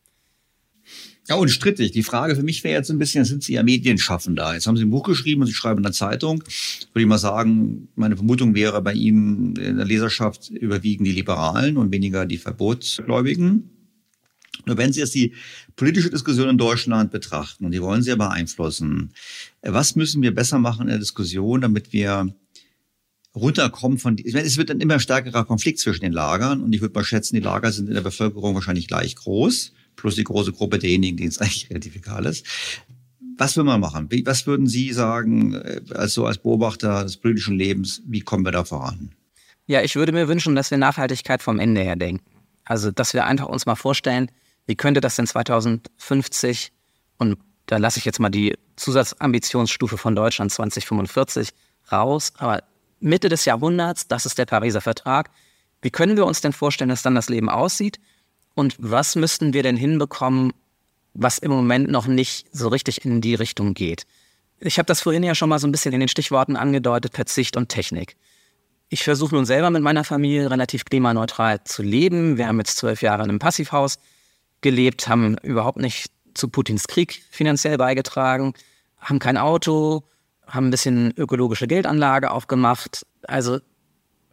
Ja, unstrittig. Die Frage für mich wäre jetzt ein bisschen, sind Sie ja Medienschaffender? Jetzt haben Sie ein Buch geschrieben und Sie schreiben in der Zeitung. Würde ich mal sagen, meine Vermutung wäre, bei Ihnen in der Leserschaft überwiegen die Liberalen und weniger die Verbotsgläubigen. Nur wenn Sie jetzt die politische Diskussion in Deutschland betrachten und die wollen Sie ja beeinflussen, was müssen wir besser machen in der Diskussion, damit wir runterkommen von, ich meine, es wird ein immer stärkerer Konflikt zwischen den Lagern und ich würde mal schätzen, die Lager sind in der Bevölkerung wahrscheinlich gleich groß, plus die große Gruppe derjenigen, denen es eigentlich relativ egal ist. Was will man machen? Wie, was würden Sie sagen, äh, also als Beobachter des politischen Lebens, wie kommen wir da voran? Ja, ich würde mir wünschen, dass wir Nachhaltigkeit vom Ende her denken. Also, dass wir einfach uns mal vorstellen, wie könnte das denn 2050 und da lasse ich jetzt mal die Zusatzambitionsstufe von Deutschland 2045 raus, aber Mitte des Jahrhunderts, das ist der Pariser Vertrag. Wie können wir uns denn vorstellen, dass dann das Leben aussieht? Und was müssten wir denn hinbekommen, was im Moment noch nicht so richtig in die Richtung geht? Ich habe das vorhin ja schon mal so ein bisschen in den Stichworten angedeutet, Verzicht und Technik. Ich versuche nun selber mit meiner Familie relativ klimaneutral zu leben. Wir haben jetzt zwölf Jahre in einem Passivhaus gelebt, haben überhaupt nicht zu Putins Krieg finanziell beigetragen, haben kein Auto, haben ein bisschen ökologische Geldanlage aufgemacht. Also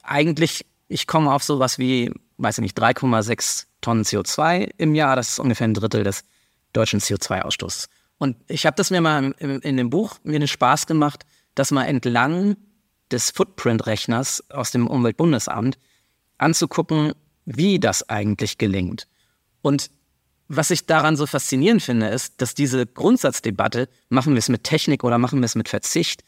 eigentlich, ich komme auf sowas wie, weiß ich nicht, 3,6 Tonnen CO2 im Jahr. Das ist ungefähr ein Drittel des deutschen CO2-Ausstoßes. Und ich habe das mir mal in, dem Buch mir den Spaß gemacht, das mal entlang des Footprint-Rechners aus dem Umweltbundesamt anzugucken, wie das eigentlich gelingt. Und was ich daran so faszinierend finde, ist, dass diese Grundsatzdebatte, machen wir es mit Technik oder machen wir es mit Verzicht,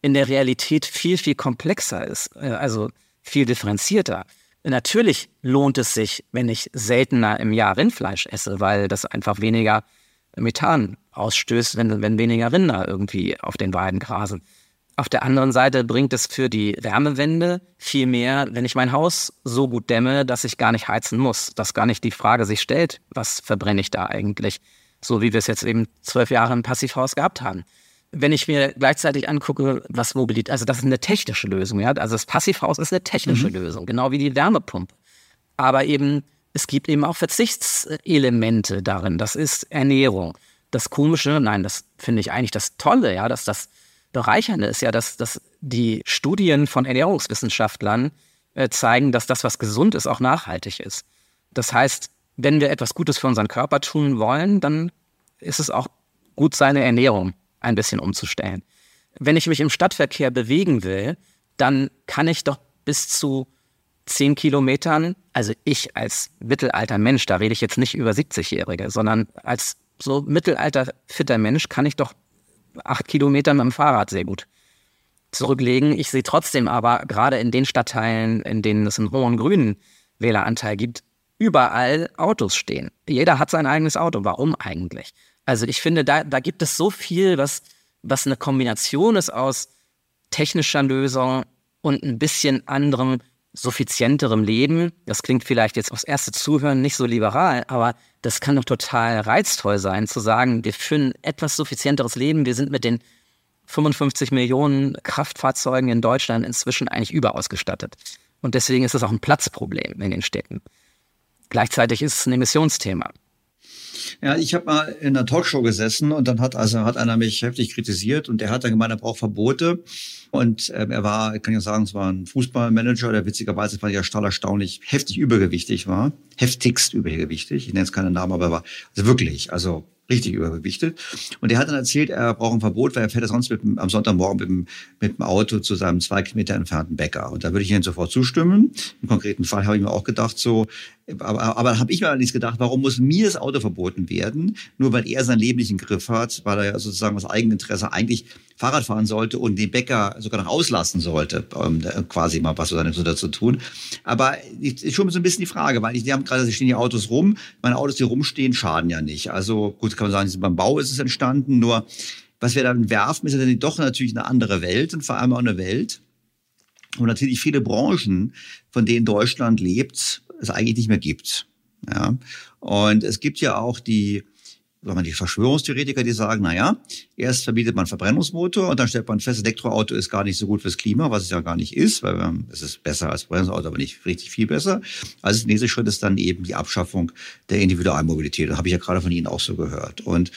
in der Realität viel, viel komplexer ist, äh, also viel differenzierter. Natürlich lohnt es sich, wenn ich seltener im Jahr Rindfleisch esse, weil das einfach weniger Methan ausstößt, wenn, wenn weniger Rinder irgendwie auf den Weiden grasen. Auf der anderen Seite bringt es für die Wärmewende viel mehr, wenn ich mein Haus so gut dämme, dass ich gar nicht heizen muss, dass gar nicht die Frage sich stellt, was verbrenne ich da eigentlich, so wie wir es jetzt eben zwölf Jahre im Passivhaus gehabt haben. Wenn ich mir gleichzeitig angucke, was Mobilität, also das ist eine technische Lösung, ja, also das Passivhaus ist eine technische mhm. Lösung, genau wie die Wärmepumpe. Aber eben, es gibt eben auch Verzichtselemente darin, das ist Ernährung. Das Komische, nein, das finde ich eigentlich das Tolle, ja, dass das Bereichernde ist ja, dass, dass die Studien von Ernährungswissenschaftlern äh, zeigen, dass das, was gesund ist, auch nachhaltig ist. Das heißt, wenn wir etwas Gutes für unseren Körper tun wollen, dann ist es auch gut, seine Ernährung ein bisschen umzustellen. Wenn ich mich im Stadtverkehr bewegen will, dann kann ich doch bis zu zehn Kilometern, also ich als mittelalter Mensch, da rede ich jetzt nicht über 70-Jährige, sondern als so mittelalter fitter Mensch kann ich doch acht Kilometer mit dem Fahrrad sehr gut zurücklegen. Ich sehe trotzdem aber gerade in den Stadtteilen, in denen es einen hohen grünen Wähleranteil gibt, überall Autos stehen. Jeder hat sein eigenes Auto. Warum eigentlich? Also ich finde, da, da gibt es so viel, was, was eine Kombination ist aus technischer Lösung und ein bisschen anderem suffizienterem Leben. Das klingt vielleicht jetzt aufs erste Zuhören nicht so liberal, aber das kann doch total reizvoll sein, zu sagen, wir führen etwas suffizienteres Leben. Wir sind mit den 55 Millionen Kraftfahrzeugen in Deutschland inzwischen eigentlich überausgestattet. Und deswegen ist es auch ein Platzproblem in den Städten. Gleichzeitig ist es ein Emissionsthema. Ja, ich habe mal in einer Talkshow gesessen und dann hat also hat einer mich heftig kritisiert und der hat dann gemeint, er braucht Verbote. Und ähm, er war, ich kann ja sagen, es war ein Fußballmanager, der witzigerweise fand ich ja stahl erstaunlich heftig übergewichtig war. Heftigst übergewichtig. Ich nenne jetzt keinen Namen, aber er war also wirklich, also richtig übergewichtet. Und er hat dann erzählt, er braucht ein Verbot, weil er fährt sonst mit dem, am Sonntagmorgen mit dem, mit dem Auto zu seinem zwei Kilometer entfernten Bäcker. Und da würde ich Ihnen sofort zustimmen. Im konkreten Fall habe ich mir auch gedacht, so, aber, aber habe ich mir allerdings gedacht, warum muss mir das Auto verboten werden? Nur weil er sein Leben nicht im Griff hat, weil er ja sozusagen aus Eigeninteresse eigentlich Fahrrad fahren sollte und den Bäcker sogar noch auslassen sollte, um quasi mal was dazu tun. Aber ist schon so ein bisschen die Frage, weil ich, die haben gerade, da stehen die Autos rum. Meine Autos, die rumstehen, schaden ja nicht. Also gut, kann man sagen, beim Bau ist es entstanden. Nur was wir dann werfen, ist ja dann doch natürlich eine andere Welt und vor allem auch eine Welt, wo natürlich viele Branchen, von denen Deutschland lebt, es eigentlich nicht mehr gibt. Ja. Und es gibt ja auch die, sagen wir, die Verschwörungstheoretiker, die sagen, na ja, erst verbietet man Verbrennungsmotor und dann stellt man fest, Elektroauto ist gar nicht so gut fürs Klima, was es ja gar nicht ist, weil ähm, es ist besser als Verbrennungsauto, aber nicht richtig viel besser. Also der nächste Schritt ist dann eben die Abschaffung der Individualmobilität. Das habe ich ja gerade von Ihnen auch so gehört. Und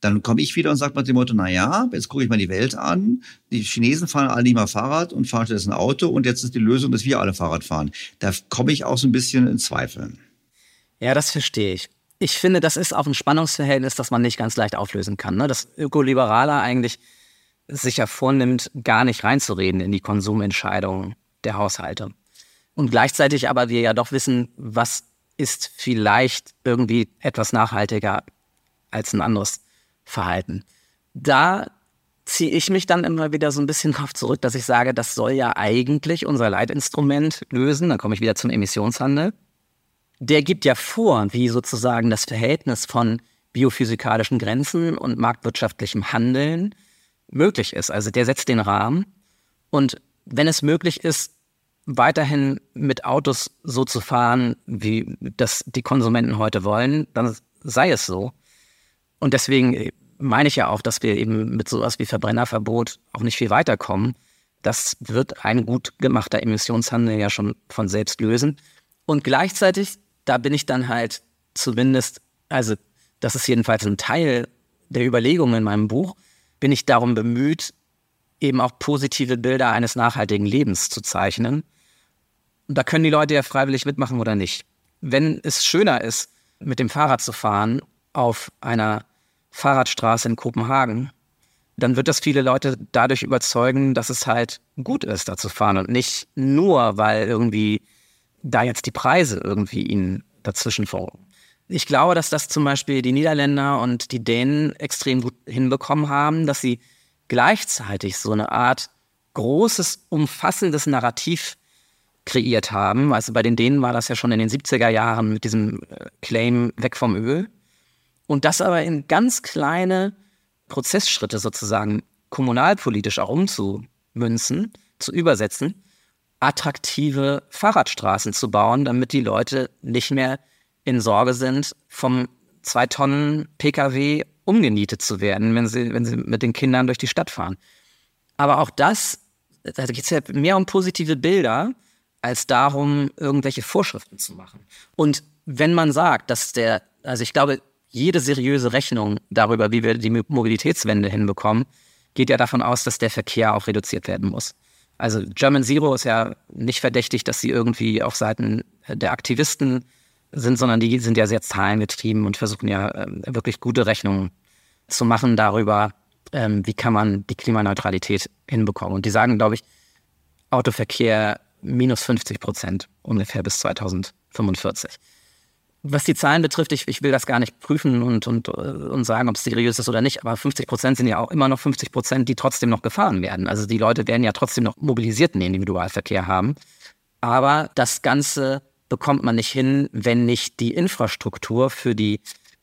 dann komme ich wieder und sage mit dem Motto, na ja, jetzt gucke ich mal die Welt an. Die Chinesen fahren alle nicht mal Fahrrad und fahren stattdessen Auto und jetzt ist die Lösung, dass wir alle Fahrrad fahren. Da komme ich auch so ein bisschen in Zweifel. Ja, das verstehe ich. Ich finde, das ist auch ein Spannungsverhältnis, das man nicht ganz leicht auflösen kann. Ne? Dass Ökoliberaler eigentlich sich ja vornimmt, gar nicht reinzureden in die Konsumentscheidungen der Haushalte. Und gleichzeitig aber wir ja doch wissen, was ist vielleicht irgendwie etwas nachhaltiger als ein anderes Verhalten. Da ziehe ich mich dann immer wieder so ein bisschen darauf zurück, dass ich sage, das soll ja eigentlich unser Leitinstrument lösen. Dann komme ich wieder zum Emissionshandel. Der gibt ja vor, wie sozusagen das Verhältnis von biophysikalischen Grenzen und marktwirtschaftlichem Handeln möglich ist. Also der setzt den Rahmen. Und wenn es möglich ist, weiterhin mit Autos so zu fahren, wie das die Konsumenten heute wollen, dann sei es so. Und deswegen äh, meine ich ja auch, dass wir eben mit sowas wie Verbrennerverbot auch nicht viel weiterkommen. Das wird ein gut gemachter Emissionshandel ja schon von selbst lösen. Und gleichzeitig, da bin ich dann halt zumindest, also das ist jedenfalls ein Teil der Überlegungen in meinem Buch, bin ich darum bemüht, eben auch positive Bilder eines nachhaltigen Lebens zu zeichnen. Und da können die Leute ja freiwillig mitmachen oder nicht. Wenn es schöner ist, mit dem Fahrrad zu fahren auf einer Fahrradstraße in Kopenhagen, dann wird das viele Leute dadurch überzeugen, dass es halt gut ist, da zu fahren und nicht nur, weil irgendwie da jetzt die Preise irgendwie ihnen dazwischen folgen. Ich glaube, dass das zum Beispiel die Niederländer und die Dänen extrem gut hinbekommen haben, dass sie gleichzeitig so eine Art großes, umfassendes Narrativ kreiert haben. Also bei den Dänen war das ja schon in den 70er Jahren mit diesem äh, Claim weg vom Öl. Und das aber in ganz kleine Prozessschritte sozusagen kommunalpolitisch auch umzumünzen, zu übersetzen, attraktive Fahrradstraßen zu bauen, damit die Leute nicht mehr in Sorge sind, vom zwei Tonnen Pkw umgenietet zu werden, wenn sie, wenn sie mit den Kindern durch die Stadt fahren. Aber auch das, da geht es ja mehr um positive Bilder, als darum, irgendwelche Vorschriften zu machen. Und wenn man sagt, dass der, also ich glaube, jede seriöse Rechnung darüber, wie wir die Mobilitätswende hinbekommen, geht ja davon aus, dass der Verkehr auch reduziert werden muss. Also German Zero ist ja nicht verdächtig, dass sie irgendwie auf Seiten der Aktivisten sind, sondern die sind ja sehr zahlengetrieben und versuchen ja ähm, wirklich gute Rechnungen zu machen darüber, ähm, wie kann man die Klimaneutralität hinbekommen. Und die sagen, glaube ich, Autoverkehr minus 50 Prozent ungefähr bis 2045. Was die Zahlen betrifft, ich, ich will das gar nicht prüfen und, und, äh, und sagen, ob es seriös ist oder nicht, aber 50 Prozent sind ja auch immer noch 50 Prozent, die trotzdem noch gefahren werden. Also die Leute werden ja trotzdem noch mobilisierten Individualverkehr haben. Aber das Ganze bekommt man nicht hin, wenn nicht die Infrastruktur für die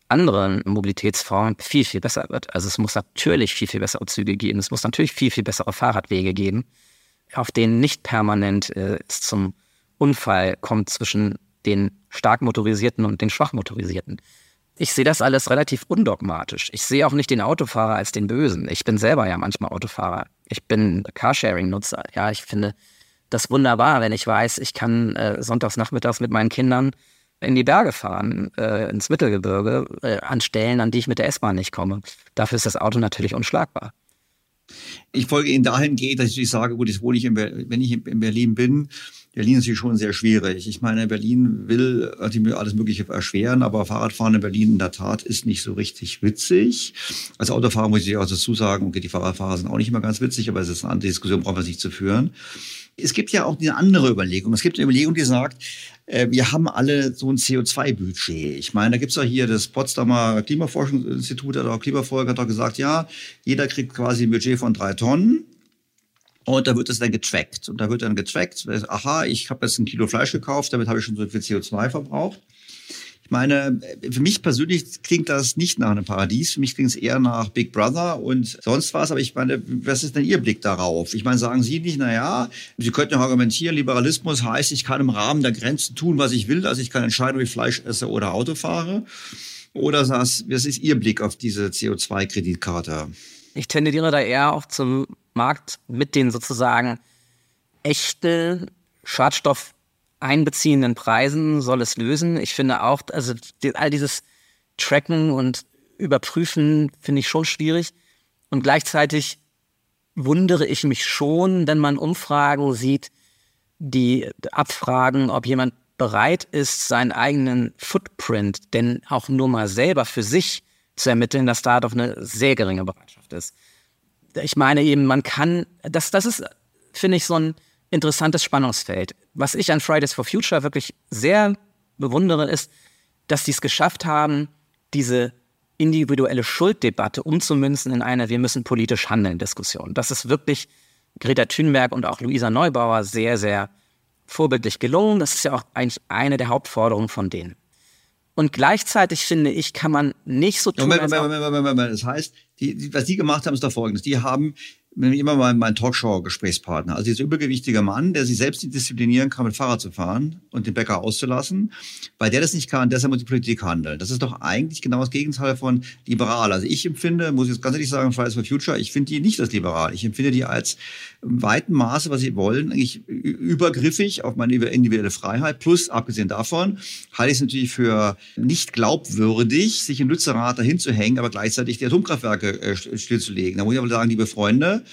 anderen Mobilitätsformen viel, viel besser wird. Also es muss natürlich viel, viel bessere Züge geben. Es muss natürlich viel, viel bessere Fahrradwege geben, auf denen nicht permanent äh, es zum Unfall kommt zwischen den stark motorisierten und den schwach motorisierten. Ich sehe das alles relativ undogmatisch. Ich sehe auch nicht den Autofahrer als den Bösen. Ich bin selber ja manchmal Autofahrer. Ich bin Carsharing-Nutzer. Ja, ich finde das wunderbar, wenn ich weiß, ich kann äh, sonntags nachmittags mit meinen Kindern in die Berge fahren, äh, ins Mittelgebirge, äh, an Stellen, an die ich mit der S-Bahn nicht komme. Dafür ist das Auto natürlich unschlagbar. Ich folge Ihnen dahingehend, dass ich sage, gut, jetzt wohne ich in, wenn ich in Berlin bin, Berlin ist natürlich schon sehr schwierig. Ich meine, Berlin will alles Mögliche erschweren, aber Fahrradfahren in Berlin in der Tat ist nicht so richtig witzig. Als Autofahrer muss ich auch dazu sagen, okay, die Fahrradfahrer sind auch nicht immer ganz witzig, aber es ist eine andere Diskussion, brauchen wir nicht zu führen. Es gibt ja auch eine andere Überlegung. Es gibt eine Überlegung, die sagt, äh, wir haben alle so ein CO2-Budget. Ich meine, da gibt es ja hier das Potsdamer Klimaforschungsinstitut, hat auch hat auch gesagt, ja, jeder kriegt quasi ein Budget von drei Tonnen. Und da wird es dann getrackt. Und da wird dann getrackt, aha, ich habe jetzt ein Kilo Fleisch gekauft, damit habe ich schon so viel CO2 verbraucht. Ich meine, für mich persönlich klingt das nicht nach einem Paradies. Für mich klingt es eher nach Big Brother und sonst was. Aber ich meine, was ist denn Ihr Blick darauf? Ich meine, sagen Sie nicht, na ja, Sie könnten auch argumentieren, Liberalismus heißt, ich kann im Rahmen der Grenzen tun, was ich will. Also ich kann entscheiden, ob ich Fleisch esse oder Auto fahre. Oder was ist Ihr Blick auf diese CO2-Kreditkarte? Ich tendiere da eher auch zum Markt mit den sozusagen echten Schadstoff einbeziehenden Preisen soll es lösen. Ich finde auch, also all dieses Tracken und Überprüfen finde ich schon schwierig. Und gleichzeitig wundere ich mich schon, wenn man Umfragen sieht, die abfragen, ob jemand bereit ist, seinen eigenen Footprint denn auch nur mal selber für sich zu ermitteln, dass da doch eine sehr geringe Bereitschaft ist. Ich meine eben, man kann, das, das ist, finde ich, so ein interessantes Spannungsfeld. Was ich an Fridays for Future wirklich sehr bewundere, ist, dass sie es geschafft haben, diese individuelle Schulddebatte umzumünzen in eine Wir müssen politisch handeln Diskussion. Das ist wirklich Greta Thunberg und auch Luisa Neubauer sehr, sehr vorbildlich gelungen. Das ist ja auch eigentlich eine der Hauptforderungen von denen. Und gleichzeitig finde ich, kann man nicht so tun. Moment, Moment, Moment, Moment, Das heißt, die, die, was die gemacht haben, ist doch folgendes. Die haben immer mal mein Talkshow-Gesprächspartner. Also dieser übergewichtige Mann, der sich selbst nicht disziplinieren kann, mit Fahrrad zu fahren und den Bäcker auszulassen, weil der das nicht kann, deshalb muss die Politik handeln. Das ist doch eigentlich genau das Gegenteil von liberal. Also ich empfinde, muss ich jetzt ganz ehrlich sagen, Fridays for Future, ich finde die nicht als liberal. Ich empfinde die als im weiten Maße, was sie wollen, eigentlich übergriffig auf meine individuelle Freiheit. Plus, abgesehen davon, halte ich es natürlich für nicht glaubwürdig, sich in Lützerath dahin zu hängen, aber gleichzeitig die Atomkraftwerke äh, stillzulegen. Da muss ich aber sagen, liebe Freunde,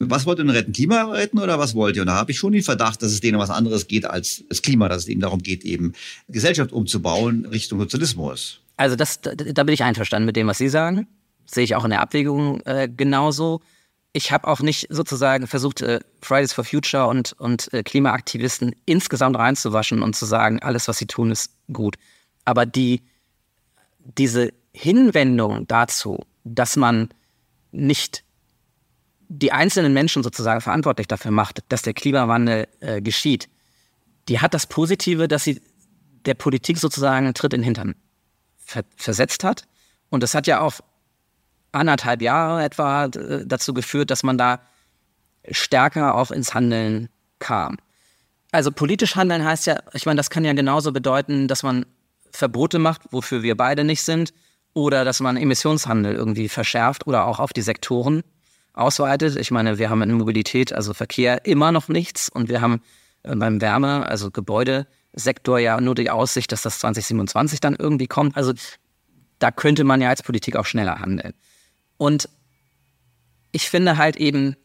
Was wollt ihr denn retten? Klima retten oder was wollt ihr? Und da habe ich schon den Verdacht, dass es denen was anderes geht als das Klima, dass es eben darum geht, eben Gesellschaft umzubauen Richtung Sozialismus. Also das, da, da bin ich einverstanden mit dem, was Sie sagen. Sehe ich auch in der Abwägung äh, genauso. Ich habe auch nicht sozusagen versucht, äh, Fridays for Future und, und äh, Klimaaktivisten insgesamt reinzuwaschen und zu sagen, alles, was sie tun, ist gut. Aber die, diese Hinwendung dazu, dass man nicht die einzelnen Menschen sozusagen verantwortlich dafür macht, dass der Klimawandel äh, geschieht, die hat das Positive, dass sie der Politik sozusagen einen Tritt in den Hintern ver versetzt hat. Und das hat ja auch anderthalb Jahre etwa äh, dazu geführt, dass man da stärker auch ins Handeln kam. Also politisch handeln heißt ja, ich meine, das kann ja genauso bedeuten, dass man Verbote macht, wofür wir beide nicht sind, oder dass man Emissionshandel irgendwie verschärft oder auch auf die Sektoren ausweitet. Ich meine, wir haben in Mobilität, also Verkehr, immer noch nichts und wir haben äh, beim Wärme, also Gebäudesektor ja nur die Aussicht, dass das 2027 dann irgendwie kommt. Also da könnte man ja als Politik auch schneller handeln. Und ich finde halt eben,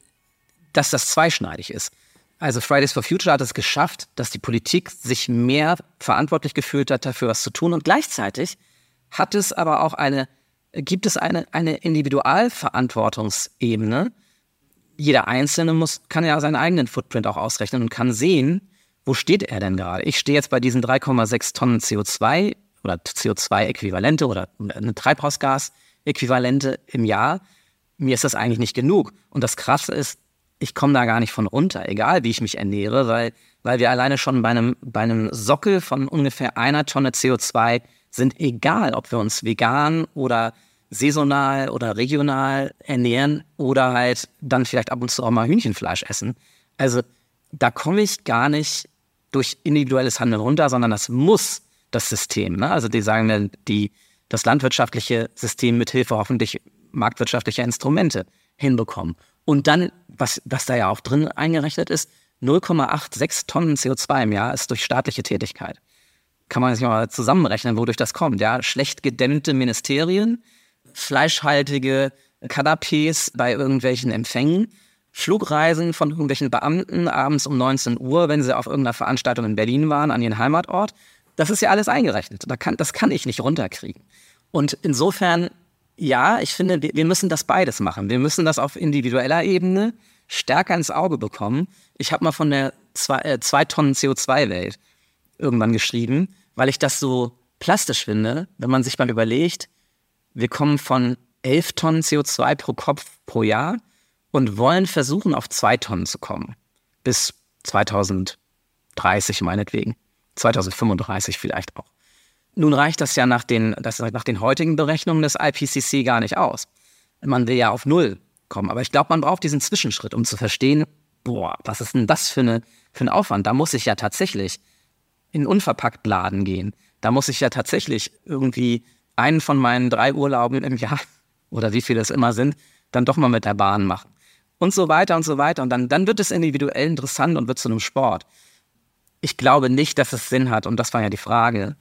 dass das zweischneidig ist. Also Fridays for Future hat es geschafft, dass die Politik sich mehr verantwortlich gefühlt hat, dafür was zu tun. Und gleichzeitig hat es aber auch eine, gibt es eine, eine Individualverantwortungsebene. Jeder Einzelne muss, kann ja seinen eigenen Footprint auch ausrechnen und kann sehen, wo steht er denn gerade? Ich stehe jetzt bei diesen 3,6 Tonnen CO2 oder CO2-Äquivalente oder eine Treibhausgas-Äquivalente im Jahr. Mir ist das eigentlich nicht genug. Und das Krasse ist, ich komme da gar nicht von runter, egal wie ich mich ernähre, weil, weil wir alleine schon bei einem, bei einem Sockel von ungefähr einer Tonne CO2 sind, egal ob wir uns vegan oder saisonal oder regional ernähren oder halt dann vielleicht ab und zu auch mal Hühnchenfleisch essen. Also da komme ich gar nicht durch individuelles Handeln runter, sondern das muss das System. Ne? Also die sagen, die, das landwirtschaftliche System mit Hilfe hoffentlich marktwirtschaftlicher Instrumente hinbekommen. Und dann, was, was da ja auch drin eingerechnet ist, 0,86 Tonnen CO2 im Jahr ist durch staatliche Tätigkeit. Kann man sich mal zusammenrechnen, wodurch das kommt. Ja, schlecht gedämmte Ministerien, fleischhaltige Kanapés bei irgendwelchen Empfängen, Flugreisen von irgendwelchen Beamten abends um 19 Uhr, wenn sie auf irgendeiner Veranstaltung in Berlin waren, an ihren Heimatort. Das ist ja alles eingerechnet. Da kann, das kann ich nicht runterkriegen. Und insofern ja, ich finde, wir müssen das beides machen. Wir müssen das auf individueller Ebene stärker ins Auge bekommen. Ich habe mal von der zwei, äh, Tonnen CO2-Welt irgendwann geschrieben, weil ich das so plastisch finde, wenn man sich mal überlegt, wir kommen von 11 Tonnen CO2 pro Kopf pro Jahr und wollen versuchen, auf zwei Tonnen zu kommen. Bis 2030 meinetwegen. 2035 vielleicht auch. Nun reicht das ja nach den, das nach den heutigen Berechnungen des IPCC gar nicht aus. Man will ja auf Null kommen. Aber ich glaube, man braucht diesen Zwischenschritt, um zu verstehen, boah, was ist denn das für, eine, für ein Aufwand? Da muss ich ja tatsächlich in unverpackt Laden gehen. Da muss ich ja tatsächlich irgendwie einen von meinen drei Urlauben im Jahr oder wie viele es immer sind, dann doch mal mit der Bahn machen. Und so weiter und so weiter. Und dann, dann wird es individuell interessant und wird zu einem Sport. Ich glaube nicht, dass es Sinn hat, und das war ja die Frage,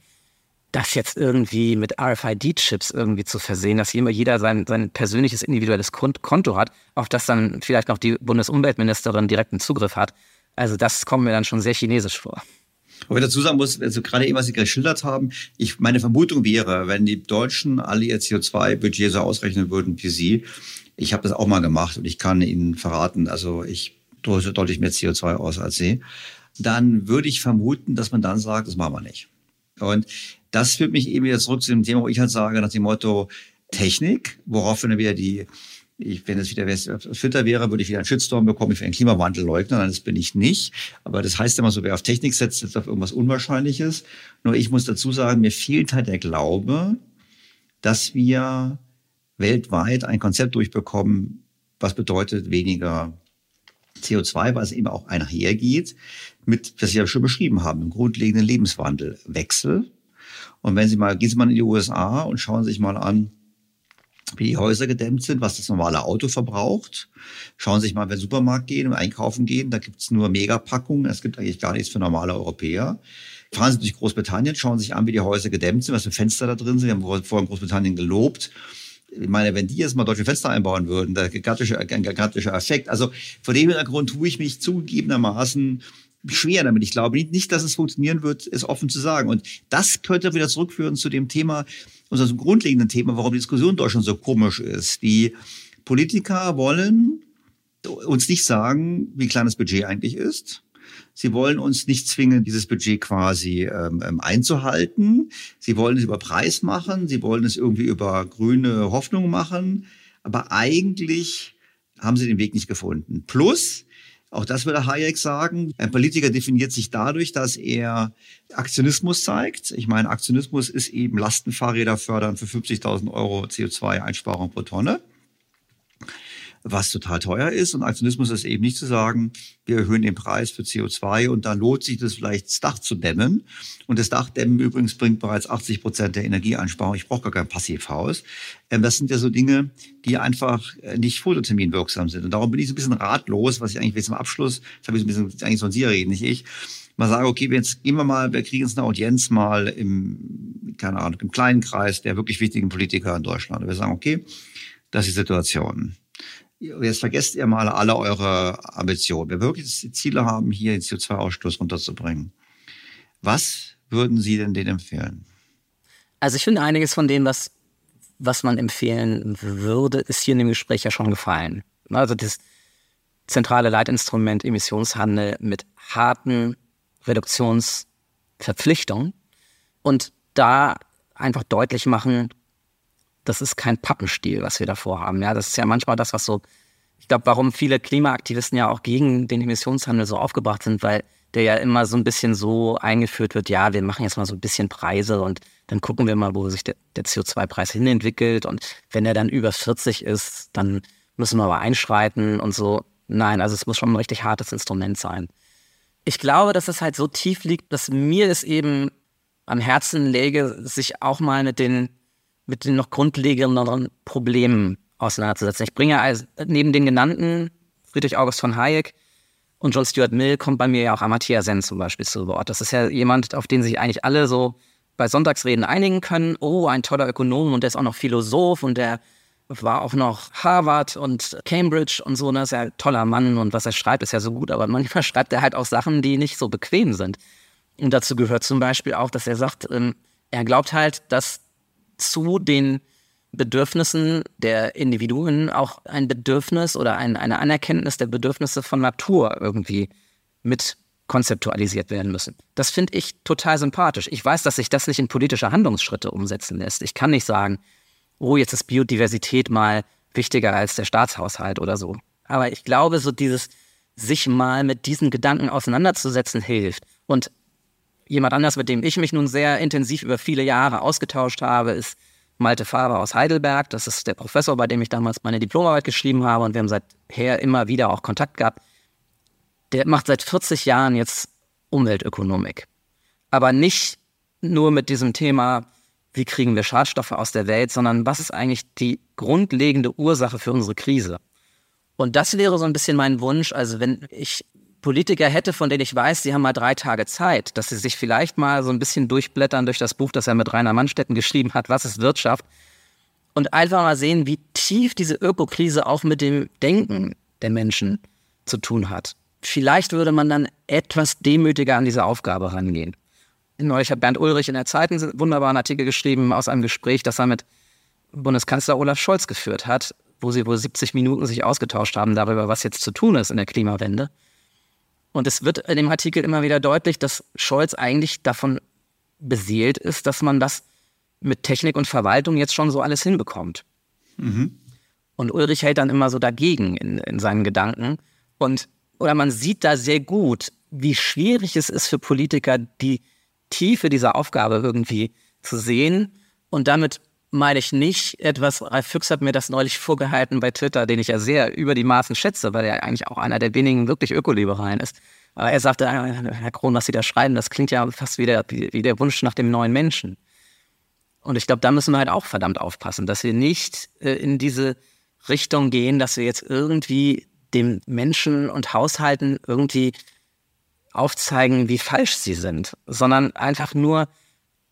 das jetzt irgendwie mit RFID-Chips irgendwie zu versehen, dass jeder sein, sein persönliches individuelles Konto hat, auf das dann vielleicht noch die Bundesumweltministerin direkten Zugriff hat. Also das kommt mir dann schon sehr chinesisch vor. Aber ich dazu sagen muss, also gerade eben, was Sie geschildert haben, ich, meine Vermutung wäre, wenn die Deutschen alle ihr CO2-Budget so ausrechnen würden wie Sie, ich habe das auch mal gemacht und ich kann Ihnen verraten, also ich drücke deutlich mehr CO2 aus als Sie, dann würde ich vermuten, dass man dann sagt, das machen wir nicht. Und das führt mich eben wieder zurück zu dem Thema, wo ich halt sage, nach dem Motto Technik, worauf dann wieder die, ich, wenn es wieder Twitter wäre, würde ich wieder einen Shitstorm bekommen, ich wäre ein Klimawandelleugner, nein, das bin ich nicht. Aber das heißt immer so, wer auf Technik setzt, setzt auf irgendwas Unwahrscheinliches. Nur ich muss dazu sagen, mir fehlt halt der Glaube, dass wir weltweit ein Konzept durchbekommen, was bedeutet weniger CO2, weil es eben auch einhergeht mit, was Sie ja schon beschrieben haben, im grundlegenden Lebenswandelwechsel. Und wenn Sie mal, gehen Sie mal in die USA und schauen sich mal an, wie die Häuser gedämmt sind, was das normale Auto verbraucht. Schauen Sie sich mal, wenn Sie Supermarkt gehen und einkaufen gehen, da gibt es nur Megapackungen, es gibt eigentlich gar nichts für normale Europäer. Fahren Sie durch Großbritannien, schauen Sie sich an, wie die Häuser gedämmt sind, was für Fenster da drin sind. Wir haben vorhin Großbritannien gelobt. ich meine, wenn die jetzt mal deutsche Fenster einbauen würden, der gigantische, ein gigantischer Effekt. Also vor dem Hintergrund tue ich mich zugegebenermaßen schwer damit. Ich glaube nicht, dass es funktionieren wird, ist offen zu sagen. Und das könnte wieder zurückführen zu dem Thema, unserem grundlegenden Thema, warum die Diskussion in Deutschland so komisch ist. Die Politiker wollen uns nicht sagen, wie klein das Budget eigentlich ist. Sie wollen uns nicht zwingen, dieses Budget quasi ähm, ähm, einzuhalten. Sie wollen es über Preis machen. Sie wollen es irgendwie über grüne Hoffnung machen. Aber eigentlich haben sie den Weg nicht gefunden. Plus, auch das würde Hayek sagen. Ein Politiker definiert sich dadurch, dass er Aktionismus zeigt. Ich meine, Aktionismus ist eben Lastenfahrräder fördern für 50.000 Euro CO2-Einsparung pro Tonne was total teuer ist. Und Aktionismus ist eben nicht zu sagen, wir erhöhen den Preis für CO2 und dann lohnt sich das vielleicht, das Dach zu dämmen. Und das Dachdämmen übrigens bringt bereits 80 Prozent der Energieeinsparung. Ich brauche gar kein Passivhaus. Ähm, das sind ja so Dinge, die einfach äh, nicht fototerminwirksam sind. Und darum bin ich so ein bisschen ratlos, was ich eigentlich zum Abschluss, das habe ich so ein bisschen, eigentlich sollen Sie reden, nicht ich, mal sage, okay, jetzt gehen wir mal, wir kriegen jetzt eine Audienz mal im, keine Ahnung, im kleinen Kreis der wirklich wichtigen Politiker in Deutschland. Und wir sagen, okay, das ist die Situation jetzt vergesst ihr mal alle eure Ambitionen. Wenn wir wirklich die Ziele haben, hier den CO2-Ausstoß runterzubringen, was würden Sie denn denen empfehlen? Also ich finde einiges von dem, was, was man empfehlen würde, ist hier in dem Gespräch ja schon gefallen. Also das zentrale Leitinstrument Emissionshandel mit harten Reduktionsverpflichtungen und da einfach deutlich machen, das ist kein Pappenstiel, was wir da vorhaben. Ja, das ist ja manchmal das, was so, ich glaube, warum viele Klimaaktivisten ja auch gegen den Emissionshandel so aufgebracht sind, weil der ja immer so ein bisschen so eingeführt wird, ja, wir machen jetzt mal so ein bisschen Preise und dann gucken wir mal, wo sich der, der CO2-Preis hinentwickelt und wenn er dann über 40 ist, dann müssen wir aber einschreiten und so. Nein, also es muss schon ein richtig hartes Instrument sein. Ich glaube, dass es halt so tief liegt, dass mir es eben am Herzen läge, sich auch mal mit den mit den noch grundlegenderen Problemen auseinanderzusetzen. Ich bringe also neben den genannten Friedrich August von Hayek und John Stuart Mill kommt bei mir ja auch Amartya Sen zum Beispiel zu Wort. Das ist ja jemand, auf den sich eigentlich alle so bei Sonntagsreden einigen können. Oh, ein toller Ökonom und der ist auch noch Philosoph und der war auch noch Harvard und Cambridge und so. Das ist ja ein toller Mann und was er schreibt, ist ja so gut, aber manchmal schreibt er halt auch Sachen, die nicht so bequem sind. Und dazu gehört zum Beispiel auch, dass er sagt, ähm, er glaubt halt, dass zu den Bedürfnissen der Individuen auch ein Bedürfnis oder ein, eine Anerkenntnis der Bedürfnisse von Natur irgendwie mit konzeptualisiert werden müssen. Das finde ich total sympathisch. Ich weiß, dass sich das nicht in politische Handlungsschritte umsetzen lässt. Ich kann nicht sagen, oh, jetzt ist Biodiversität mal wichtiger als der Staatshaushalt oder so. Aber ich glaube, so dieses sich mal mit diesen Gedanken auseinanderzusetzen hilft. Und Jemand anders, mit dem ich mich nun sehr intensiv über viele Jahre ausgetauscht habe, ist Malte Faber aus Heidelberg. Das ist der Professor, bei dem ich damals meine Diplomarbeit geschrieben habe und wir haben seither immer wieder auch Kontakt gehabt. Der macht seit 40 Jahren jetzt Umweltökonomik. Aber nicht nur mit diesem Thema, wie kriegen wir Schadstoffe aus der Welt, sondern was ist eigentlich die grundlegende Ursache für unsere Krise? Und das wäre so ein bisschen mein Wunsch. Also wenn ich Politiker hätte, von denen ich weiß, sie haben mal drei Tage Zeit, dass sie sich vielleicht mal so ein bisschen durchblättern durch das Buch, das er mit Rainer Mannstetten geschrieben hat, Was ist Wirtschaft? Und einfach mal sehen, wie tief diese Ökokrise auch mit dem Denken der Menschen zu tun hat. Vielleicht würde man dann etwas demütiger an diese Aufgabe rangehen. Neulich hat Bernd Ulrich in der Zeit einen wunderbaren Artikel geschrieben aus einem Gespräch, das er mit Bundeskanzler Olaf Scholz geführt hat, wo sie wohl 70 Minuten sich ausgetauscht haben darüber, was jetzt zu tun ist in der Klimawende. Und es wird in dem Artikel immer wieder deutlich, dass Scholz eigentlich davon beseelt ist, dass man das mit Technik und Verwaltung jetzt schon so alles hinbekommt. Mhm. Und Ulrich hält dann immer so dagegen in, in seinen Gedanken. Und oder man sieht da sehr gut, wie schwierig es ist für Politiker, die Tiefe dieser Aufgabe irgendwie zu sehen und damit meine ich nicht etwas, Ralf Füchs hat mir das neulich vorgehalten bei Twitter, den ich ja sehr über die Maßen schätze, weil er eigentlich auch einer der wenigen wirklich Ökoliberalen ist. Aber er sagte, ah, Herr Kron, was Sie da schreiben, das klingt ja fast wie der, wie der Wunsch nach dem neuen Menschen. Und ich glaube, da müssen wir halt auch verdammt aufpassen, dass wir nicht äh, in diese Richtung gehen, dass wir jetzt irgendwie dem Menschen und Haushalten irgendwie aufzeigen, wie falsch sie sind, sondern einfach nur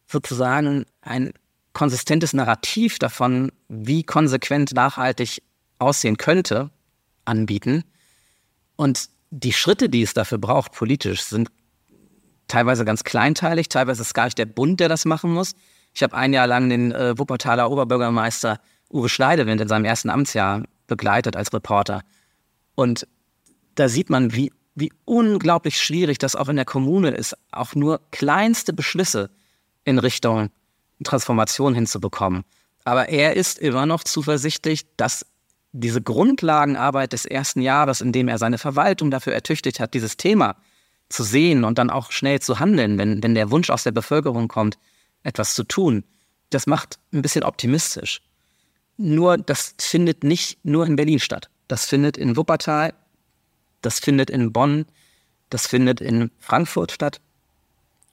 sozusagen ein konsistentes Narrativ davon, wie konsequent nachhaltig aussehen könnte, anbieten. Und die Schritte, die es dafür braucht, politisch, sind teilweise ganz kleinteilig, teilweise ist es gar nicht der Bund, der das machen muss. Ich habe ein Jahr lang den äh, Wuppertaler Oberbürgermeister Uwe Schneidewind in seinem ersten Amtsjahr begleitet als Reporter. Und da sieht man, wie, wie unglaublich schwierig das auch in der Kommune ist, auch nur kleinste Beschlüsse in Richtung Transformation hinzubekommen. Aber er ist immer noch zuversichtlich, dass diese Grundlagenarbeit des ersten Jahres, in dem er seine Verwaltung dafür ertüchtigt hat, dieses Thema zu sehen und dann auch schnell zu handeln, wenn, wenn der Wunsch aus der Bevölkerung kommt, etwas zu tun, das macht ein bisschen optimistisch. Nur das findet nicht nur in Berlin statt. Das findet in Wuppertal, das findet in Bonn, das findet in Frankfurt statt.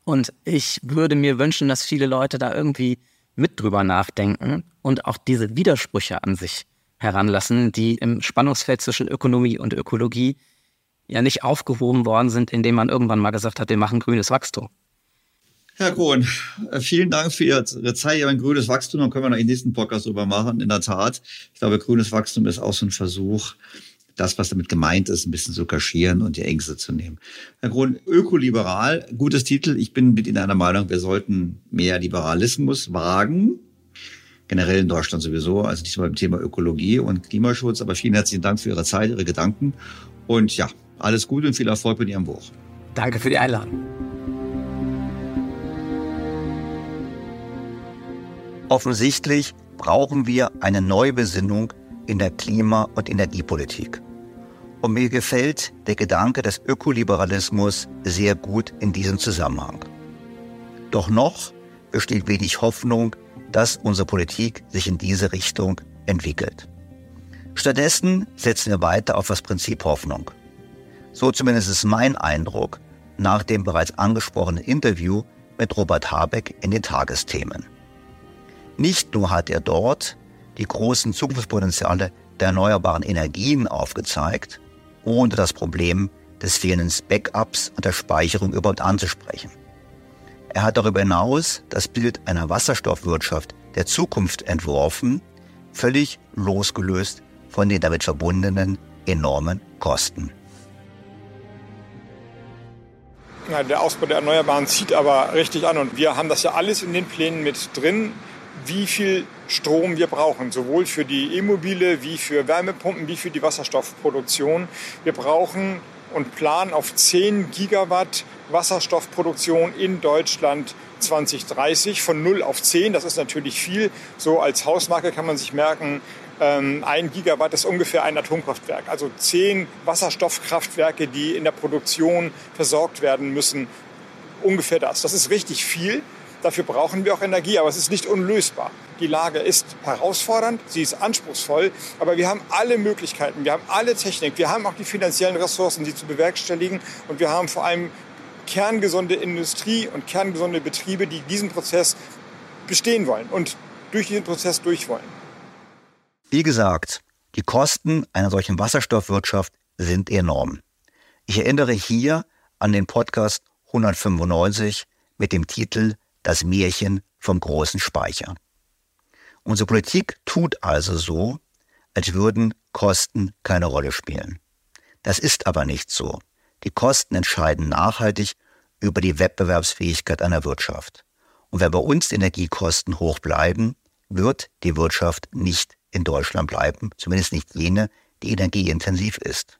Und ich würde mir wünschen, dass viele Leute da irgendwie mit drüber nachdenken und auch diese Widersprüche an sich heranlassen, die im Spannungsfeld zwischen Ökonomie und Ökologie ja nicht aufgehoben worden sind, indem man irgendwann mal gesagt hat, wir machen grünes Wachstum. Herr Krohn, äh, vielen Dank für Ihre Zeit. Ein grünes Wachstum, dann können wir noch den nächsten Podcast drüber machen. In der Tat, ich glaube, grünes Wachstum ist auch so ein Versuch, das, was damit gemeint ist, ein bisschen zu kaschieren und die Ängste zu nehmen. Herr Krohn, ökoliberal, gutes Titel. Ich bin mit Ihnen einer Meinung, wir sollten mehr Liberalismus wagen. Generell in Deutschland sowieso, also nicht nur beim Thema Ökologie und Klimaschutz. Aber vielen herzlichen Dank für Ihre Zeit, Ihre Gedanken. Und ja, alles Gute und viel Erfolg mit Ihrem Buch. Danke für die Einladung. Offensichtlich brauchen wir eine Neubesinnung in der Klima- und Energiepolitik. Und mir gefällt der Gedanke des Ökoliberalismus sehr gut in diesem Zusammenhang. Doch noch besteht wenig Hoffnung, dass unsere Politik sich in diese Richtung entwickelt. Stattdessen setzen wir weiter auf das Prinzip Hoffnung. So zumindest ist mein Eindruck nach dem bereits angesprochenen Interview mit Robert Habeck in den Tagesthemen. Nicht nur hat er dort die großen Zukunftspotenziale der erneuerbaren Energien aufgezeigt, ohne das Problem des fehlenden Backups und der Speicherung überhaupt anzusprechen. Er hat darüber hinaus das Bild einer Wasserstoffwirtschaft der Zukunft entworfen, völlig losgelöst von den damit verbundenen enormen Kosten. Ja, der Ausbau der Erneuerbaren zieht aber richtig an und wir haben das ja alles in den Plänen mit drin, wie viel Strom wir brauchen, sowohl für die E-Mobile wie für Wärmepumpen wie für die Wasserstoffproduktion. Wir brauchen und planen auf 10 Gigawatt Wasserstoffproduktion in Deutschland 2030 von 0 auf 10. Das ist natürlich viel. So als Hausmarke kann man sich merken, ähm, ein Gigawatt ist ungefähr ein Atomkraftwerk. Also zehn Wasserstoffkraftwerke, die in der Produktion versorgt werden müssen. Ungefähr das. Das ist richtig viel. Dafür brauchen wir auch Energie, aber es ist nicht unlösbar. Die Lage ist herausfordernd, sie ist anspruchsvoll, aber wir haben alle Möglichkeiten, wir haben alle Technik, wir haben auch die finanziellen Ressourcen, sie zu bewerkstelligen und wir haben vor allem kerngesunde Industrie und kerngesunde Betriebe, die diesen Prozess bestehen wollen und durch diesen Prozess durch wollen. Wie gesagt, die Kosten einer solchen Wasserstoffwirtschaft sind enorm. Ich erinnere hier an den Podcast 195 mit dem Titel Das Märchen vom großen Speicher. Unsere Politik tut also so, als würden Kosten keine Rolle spielen. Das ist aber nicht so. Die Kosten entscheiden nachhaltig über die Wettbewerbsfähigkeit einer Wirtschaft. Und wenn bei uns Energiekosten hoch bleiben, wird die Wirtschaft nicht in Deutschland bleiben, zumindest nicht jene, die energieintensiv ist.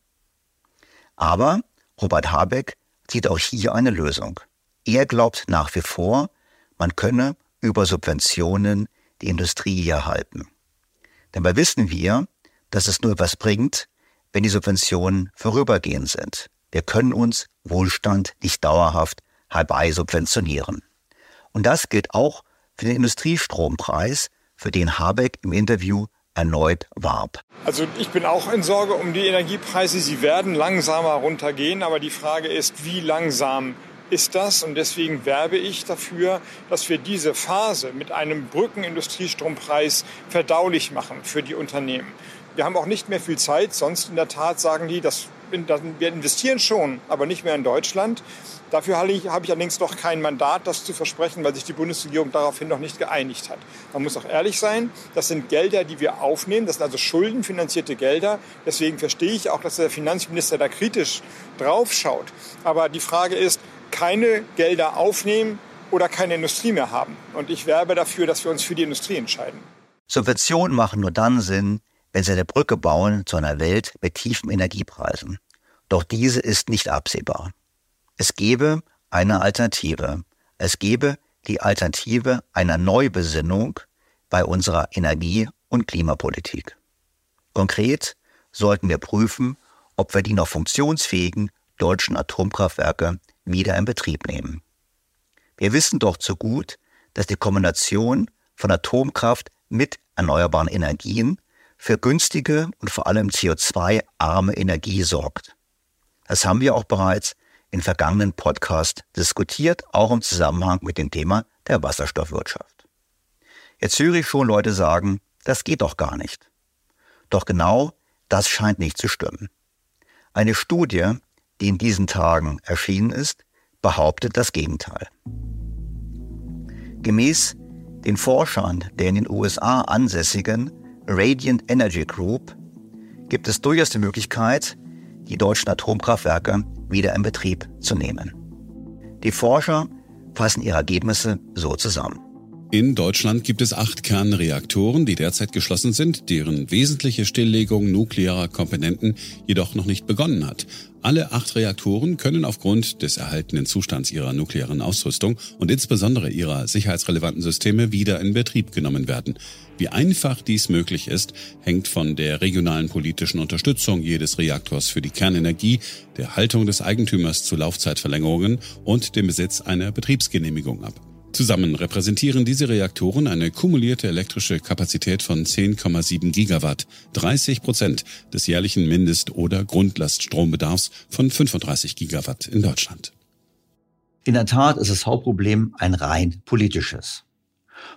Aber Robert Habeck sieht auch hier eine Lösung. Er glaubt nach wie vor, man könne über Subventionen die Industrie hier halten. Dabei wissen wir, dass es nur etwas bringt, wenn die Subventionen vorübergehend sind. Wir können uns Wohlstand nicht dauerhaft herbei subventionieren. Und das gilt auch für den Industriestrompreis, für den Habeck im Interview erneut warb. Also ich bin auch in Sorge um die Energiepreise. Sie werden langsamer runtergehen, aber die Frage ist, wie langsam ist das? Und deswegen werbe ich dafür, dass wir diese Phase mit einem Brückenindustriestrompreis verdaulich machen für die Unternehmen. Wir haben auch nicht mehr viel Zeit, sonst in der Tat sagen die, das wir investieren schon, aber nicht mehr in Deutschland. Dafür habe ich, habe ich allerdings noch kein Mandat, das zu versprechen, weil sich die Bundesregierung daraufhin noch nicht geeinigt hat. Man muss auch ehrlich sein, das sind Gelder, die wir aufnehmen, das sind also schuldenfinanzierte Gelder. Deswegen verstehe ich auch, dass der Finanzminister da kritisch draufschaut. Aber die Frage ist, keine Gelder aufnehmen oder keine Industrie mehr haben. Und ich werbe dafür, dass wir uns für die Industrie entscheiden. Subventionen machen nur dann Sinn, wenn sie eine Brücke bauen zu einer Welt mit tiefen Energiepreisen. Doch diese ist nicht absehbar. Es gebe eine Alternative. Es gebe die Alternative einer Neubesinnung bei unserer Energie- und Klimapolitik. Konkret sollten wir prüfen, ob wir die noch funktionsfähigen deutschen Atomkraftwerke wieder in Betrieb nehmen. Wir wissen doch zu gut, dass die Kombination von Atomkraft mit erneuerbaren Energien für günstige und vor allem CO2-arme Energie sorgt. Das haben wir auch bereits in vergangenen Podcasts diskutiert, auch im Zusammenhang mit dem Thema der Wasserstoffwirtschaft. Jetzt höre ich schon Leute sagen, das geht doch gar nicht. Doch genau das scheint nicht zu stimmen. Eine Studie, die in diesen Tagen erschienen ist, behauptet das Gegenteil. Gemäß den Forschern der in den USA ansässigen Radiant Energy Group gibt es durchaus die Möglichkeit, die deutschen Atomkraftwerke wieder in Betrieb zu nehmen. Die Forscher fassen ihre Ergebnisse so zusammen. In Deutschland gibt es acht Kernreaktoren, die derzeit geschlossen sind, deren wesentliche Stilllegung nuklearer Komponenten jedoch noch nicht begonnen hat. Alle acht Reaktoren können aufgrund des erhaltenen Zustands ihrer nuklearen Ausrüstung und insbesondere ihrer sicherheitsrelevanten Systeme wieder in Betrieb genommen werden. Wie einfach dies möglich ist, hängt von der regionalen politischen Unterstützung jedes Reaktors für die Kernenergie, der Haltung des Eigentümers zu Laufzeitverlängerungen und dem Besitz einer Betriebsgenehmigung ab. Zusammen repräsentieren diese Reaktoren eine kumulierte elektrische Kapazität von 10,7 Gigawatt, 30 Prozent des jährlichen Mindest- oder Grundlaststrombedarfs von 35 Gigawatt in Deutschland. In der Tat ist das Hauptproblem ein rein politisches.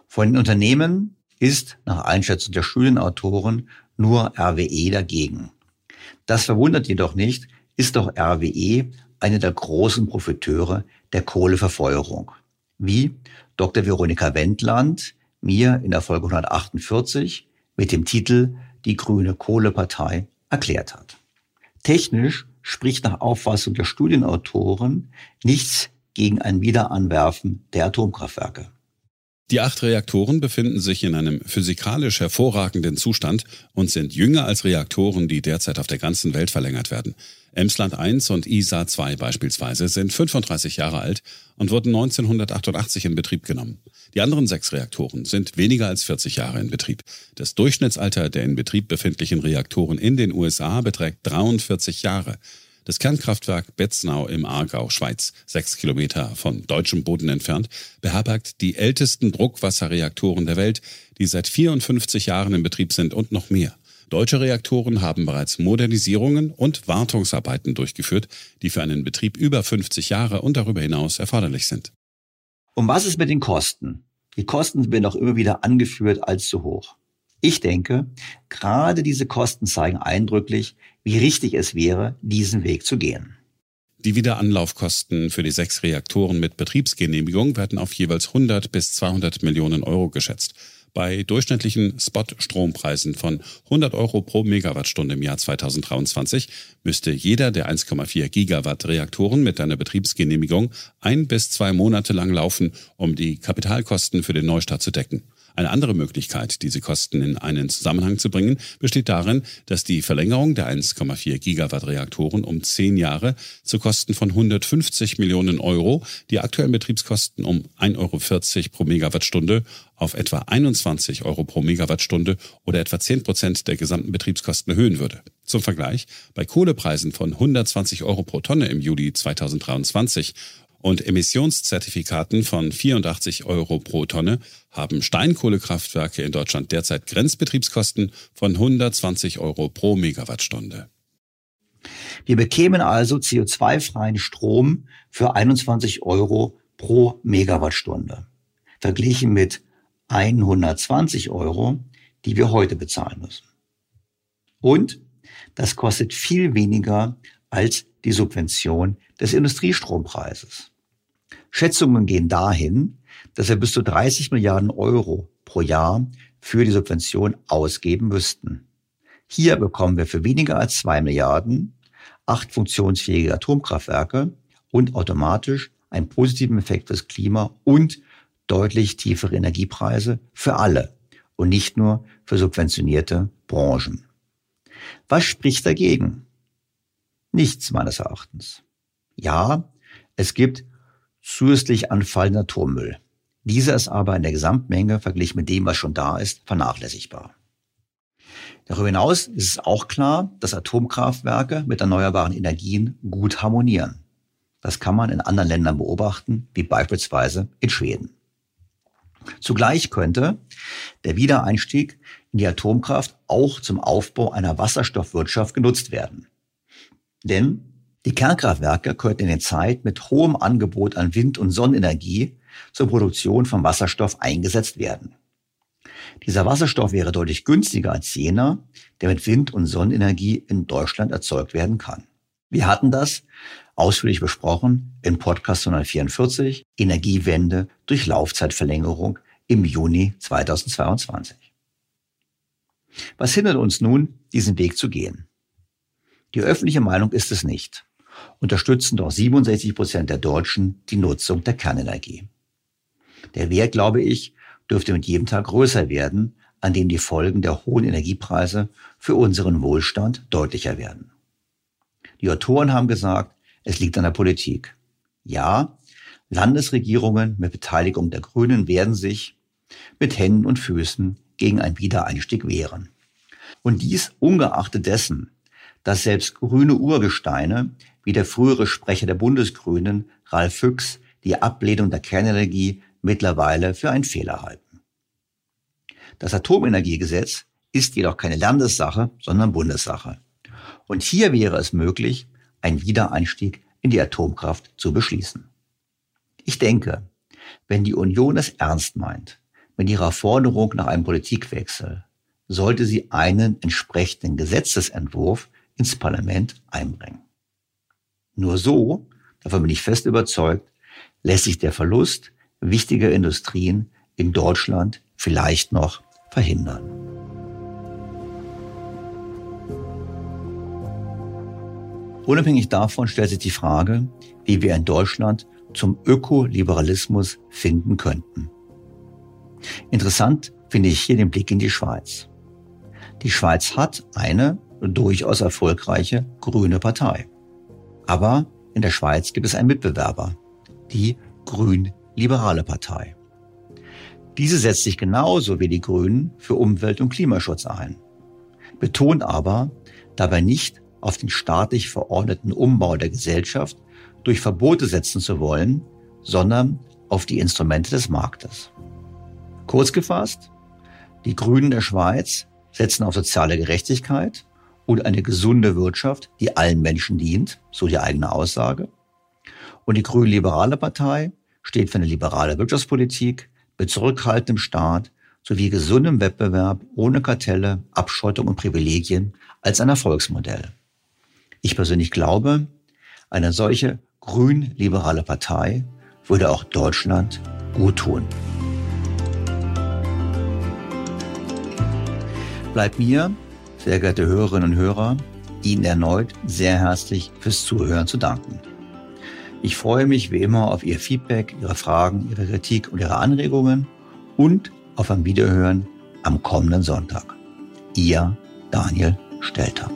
Von den Unternehmen ist nach Einschätzung der Studienautoren nur RWE dagegen. Das verwundert jedoch nicht, ist doch RWE eine der großen Profiteure der Kohleverfeuerung wie Dr. Veronika Wendland mir in der Folge 148 mit dem Titel Die Grüne Kohlepartei erklärt hat. Technisch spricht nach Auffassung der Studienautoren nichts gegen ein Wiederanwerfen der Atomkraftwerke. Die acht Reaktoren befinden sich in einem physikalisch hervorragenden Zustand und sind jünger als Reaktoren, die derzeit auf der ganzen Welt verlängert werden. Emsland 1 und ISA 2 beispielsweise sind 35 Jahre alt und wurden 1988 in Betrieb genommen. Die anderen sechs Reaktoren sind weniger als 40 Jahre in Betrieb. Das Durchschnittsalter der in Betrieb befindlichen Reaktoren in den USA beträgt 43 Jahre. Das Kernkraftwerk Betznau im Aargau, Schweiz, sechs Kilometer von deutschem Boden entfernt, beherbergt die ältesten Druckwasserreaktoren der Welt, die seit 54 Jahren in Betrieb sind und noch mehr. Deutsche Reaktoren haben bereits Modernisierungen und Wartungsarbeiten durchgeführt, die für einen Betrieb über 50 Jahre und darüber hinaus erforderlich sind. Und was ist mit den Kosten? Die Kosten werden auch immer wieder angeführt als zu hoch. Ich denke, gerade diese Kosten zeigen eindrücklich, wie richtig es wäre, diesen Weg zu gehen. Die Wiederanlaufkosten für die sechs Reaktoren mit Betriebsgenehmigung werden auf jeweils 100 bis 200 Millionen Euro geschätzt. Bei durchschnittlichen Spot-Strompreisen von 100 Euro pro Megawattstunde im Jahr 2023 müsste jeder der 1,4 Gigawatt Reaktoren mit einer Betriebsgenehmigung ein bis zwei Monate lang laufen, um die Kapitalkosten für den Neustart zu decken. Eine andere Möglichkeit, diese Kosten in einen Zusammenhang zu bringen, besteht darin, dass die Verlängerung der 1,4 Gigawatt Reaktoren um zehn Jahre zu Kosten von 150 Millionen Euro die aktuellen Betriebskosten um 1,40 Euro pro Megawattstunde auf etwa 21 Euro pro Megawattstunde oder etwa 10 Prozent der gesamten Betriebskosten erhöhen würde. Zum Vergleich, bei Kohlepreisen von 120 Euro pro Tonne im Juli 2023 und Emissionszertifikaten von 84 Euro pro Tonne haben Steinkohlekraftwerke in Deutschland derzeit Grenzbetriebskosten von 120 Euro pro Megawattstunde. Wir bekämen also CO2-freien Strom für 21 Euro pro Megawattstunde, verglichen mit 120 Euro, die wir heute bezahlen müssen. Und das kostet viel weniger als die Subvention des Industriestrompreises. Schätzungen gehen dahin, dass wir bis zu 30 Milliarden Euro pro Jahr für die Subvention ausgeben müssten. Hier bekommen wir für weniger als zwei Milliarden acht funktionsfähige Atomkraftwerke und automatisch einen positiven Effekt fürs Klima und deutlich tiefere Energiepreise für alle und nicht nur für subventionierte Branchen. Was spricht dagegen? Nichts meines Erachtens. Ja, es gibt zusätzlich anfallenden Atommüll. Dieser ist aber in der Gesamtmenge verglichen mit dem, was schon da ist, vernachlässigbar. Darüber hinaus ist es auch klar, dass Atomkraftwerke mit erneuerbaren Energien gut harmonieren. Das kann man in anderen Ländern beobachten, wie beispielsweise in Schweden. Zugleich könnte der Wiedereinstieg in die Atomkraft auch zum Aufbau einer Wasserstoffwirtschaft genutzt werden. Denn die Kernkraftwerke könnten in der Zeit mit hohem Angebot an Wind- und Sonnenenergie zur Produktion von Wasserstoff eingesetzt werden. Dieser Wasserstoff wäre deutlich günstiger als jener, der mit Wind- und Sonnenenergie in Deutschland erzeugt werden kann. Wir hatten das ausführlich besprochen in Podcast 144 Energiewende durch Laufzeitverlängerung im Juni 2022. Was hindert uns nun, diesen Weg zu gehen? Die öffentliche Meinung ist es nicht. Unterstützen doch 67 Prozent der Deutschen die Nutzung der Kernenergie. Der Wert, glaube ich, dürfte mit jedem Tag größer werden, an dem die Folgen der hohen Energiepreise für unseren Wohlstand deutlicher werden. Die Autoren haben gesagt, es liegt an der Politik. Ja, Landesregierungen mit Beteiligung der Grünen werden sich mit Händen und Füßen gegen einen Wiedereinstieg wehren. Und dies ungeachtet dessen, dass selbst grüne Urgesteine, wie der frühere Sprecher der Bundesgrünen, Ralf Füchs, die Ablehnung der Kernenergie mittlerweile für einen Fehler halten. Das Atomenergiegesetz ist jedoch keine Landessache, sondern Bundessache. Und hier wäre es möglich, einen Wiedereinstieg in die Atomkraft zu beschließen. Ich denke, wenn die Union es ernst meint, mit ihrer Forderung nach einem Politikwechsel, sollte sie einen entsprechenden Gesetzesentwurf ins Parlament einbringen. Nur so, davon bin ich fest überzeugt, lässt sich der Verlust wichtiger Industrien in Deutschland vielleicht noch verhindern. Unabhängig davon stellt sich die Frage, wie wir in Deutschland zum Ökoliberalismus finden könnten. Interessant finde ich hier den Blick in die Schweiz. Die Schweiz hat eine durchaus erfolgreiche grüne Partei. Aber in der Schweiz gibt es einen Mitbewerber, die Grün-Liberale Partei. Diese setzt sich genauso wie die Grünen für Umwelt- und Klimaschutz ein, betont aber dabei nicht auf den staatlich verordneten Umbau der Gesellschaft durch Verbote setzen zu wollen, sondern auf die Instrumente des Marktes. Kurz gefasst, die Grünen der Schweiz setzen auf soziale Gerechtigkeit und eine gesunde Wirtschaft, die allen Menschen dient, so die eigene Aussage. Und die Grün-Liberale Partei steht für eine liberale Wirtschaftspolitik mit zurückhaltendem Staat sowie gesundem Wettbewerb ohne Kartelle, Abschottung und Privilegien als ein Erfolgsmodell. Ich persönlich glaube, eine solche grün-liberale Partei würde auch Deutschland gut tun. Bleibt mir sehr geehrte Hörerinnen und Hörer, Ihnen erneut sehr herzlich fürs Zuhören zu danken. Ich freue mich wie immer auf Ihr Feedback, Ihre Fragen, Ihre Kritik und Ihre Anregungen und auf ein Wiederhören am kommenden Sonntag. Ihr Daniel Stelter.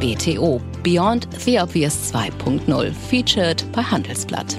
BTO Beyond the Obvious 2.0 featured bei Handelsblatt.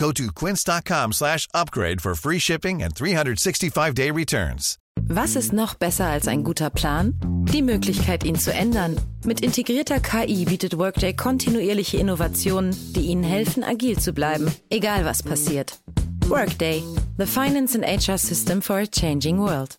Go to quince.com slash upgrade for free shipping and 365-day returns. Was ist noch besser als ein guter Plan? Die Möglichkeit, ihn zu ändern. Mit integrierter KI bietet Workday kontinuierliche Innovationen, die Ihnen helfen, agil zu bleiben, egal was passiert. Workday, the finance and HR system for a changing world.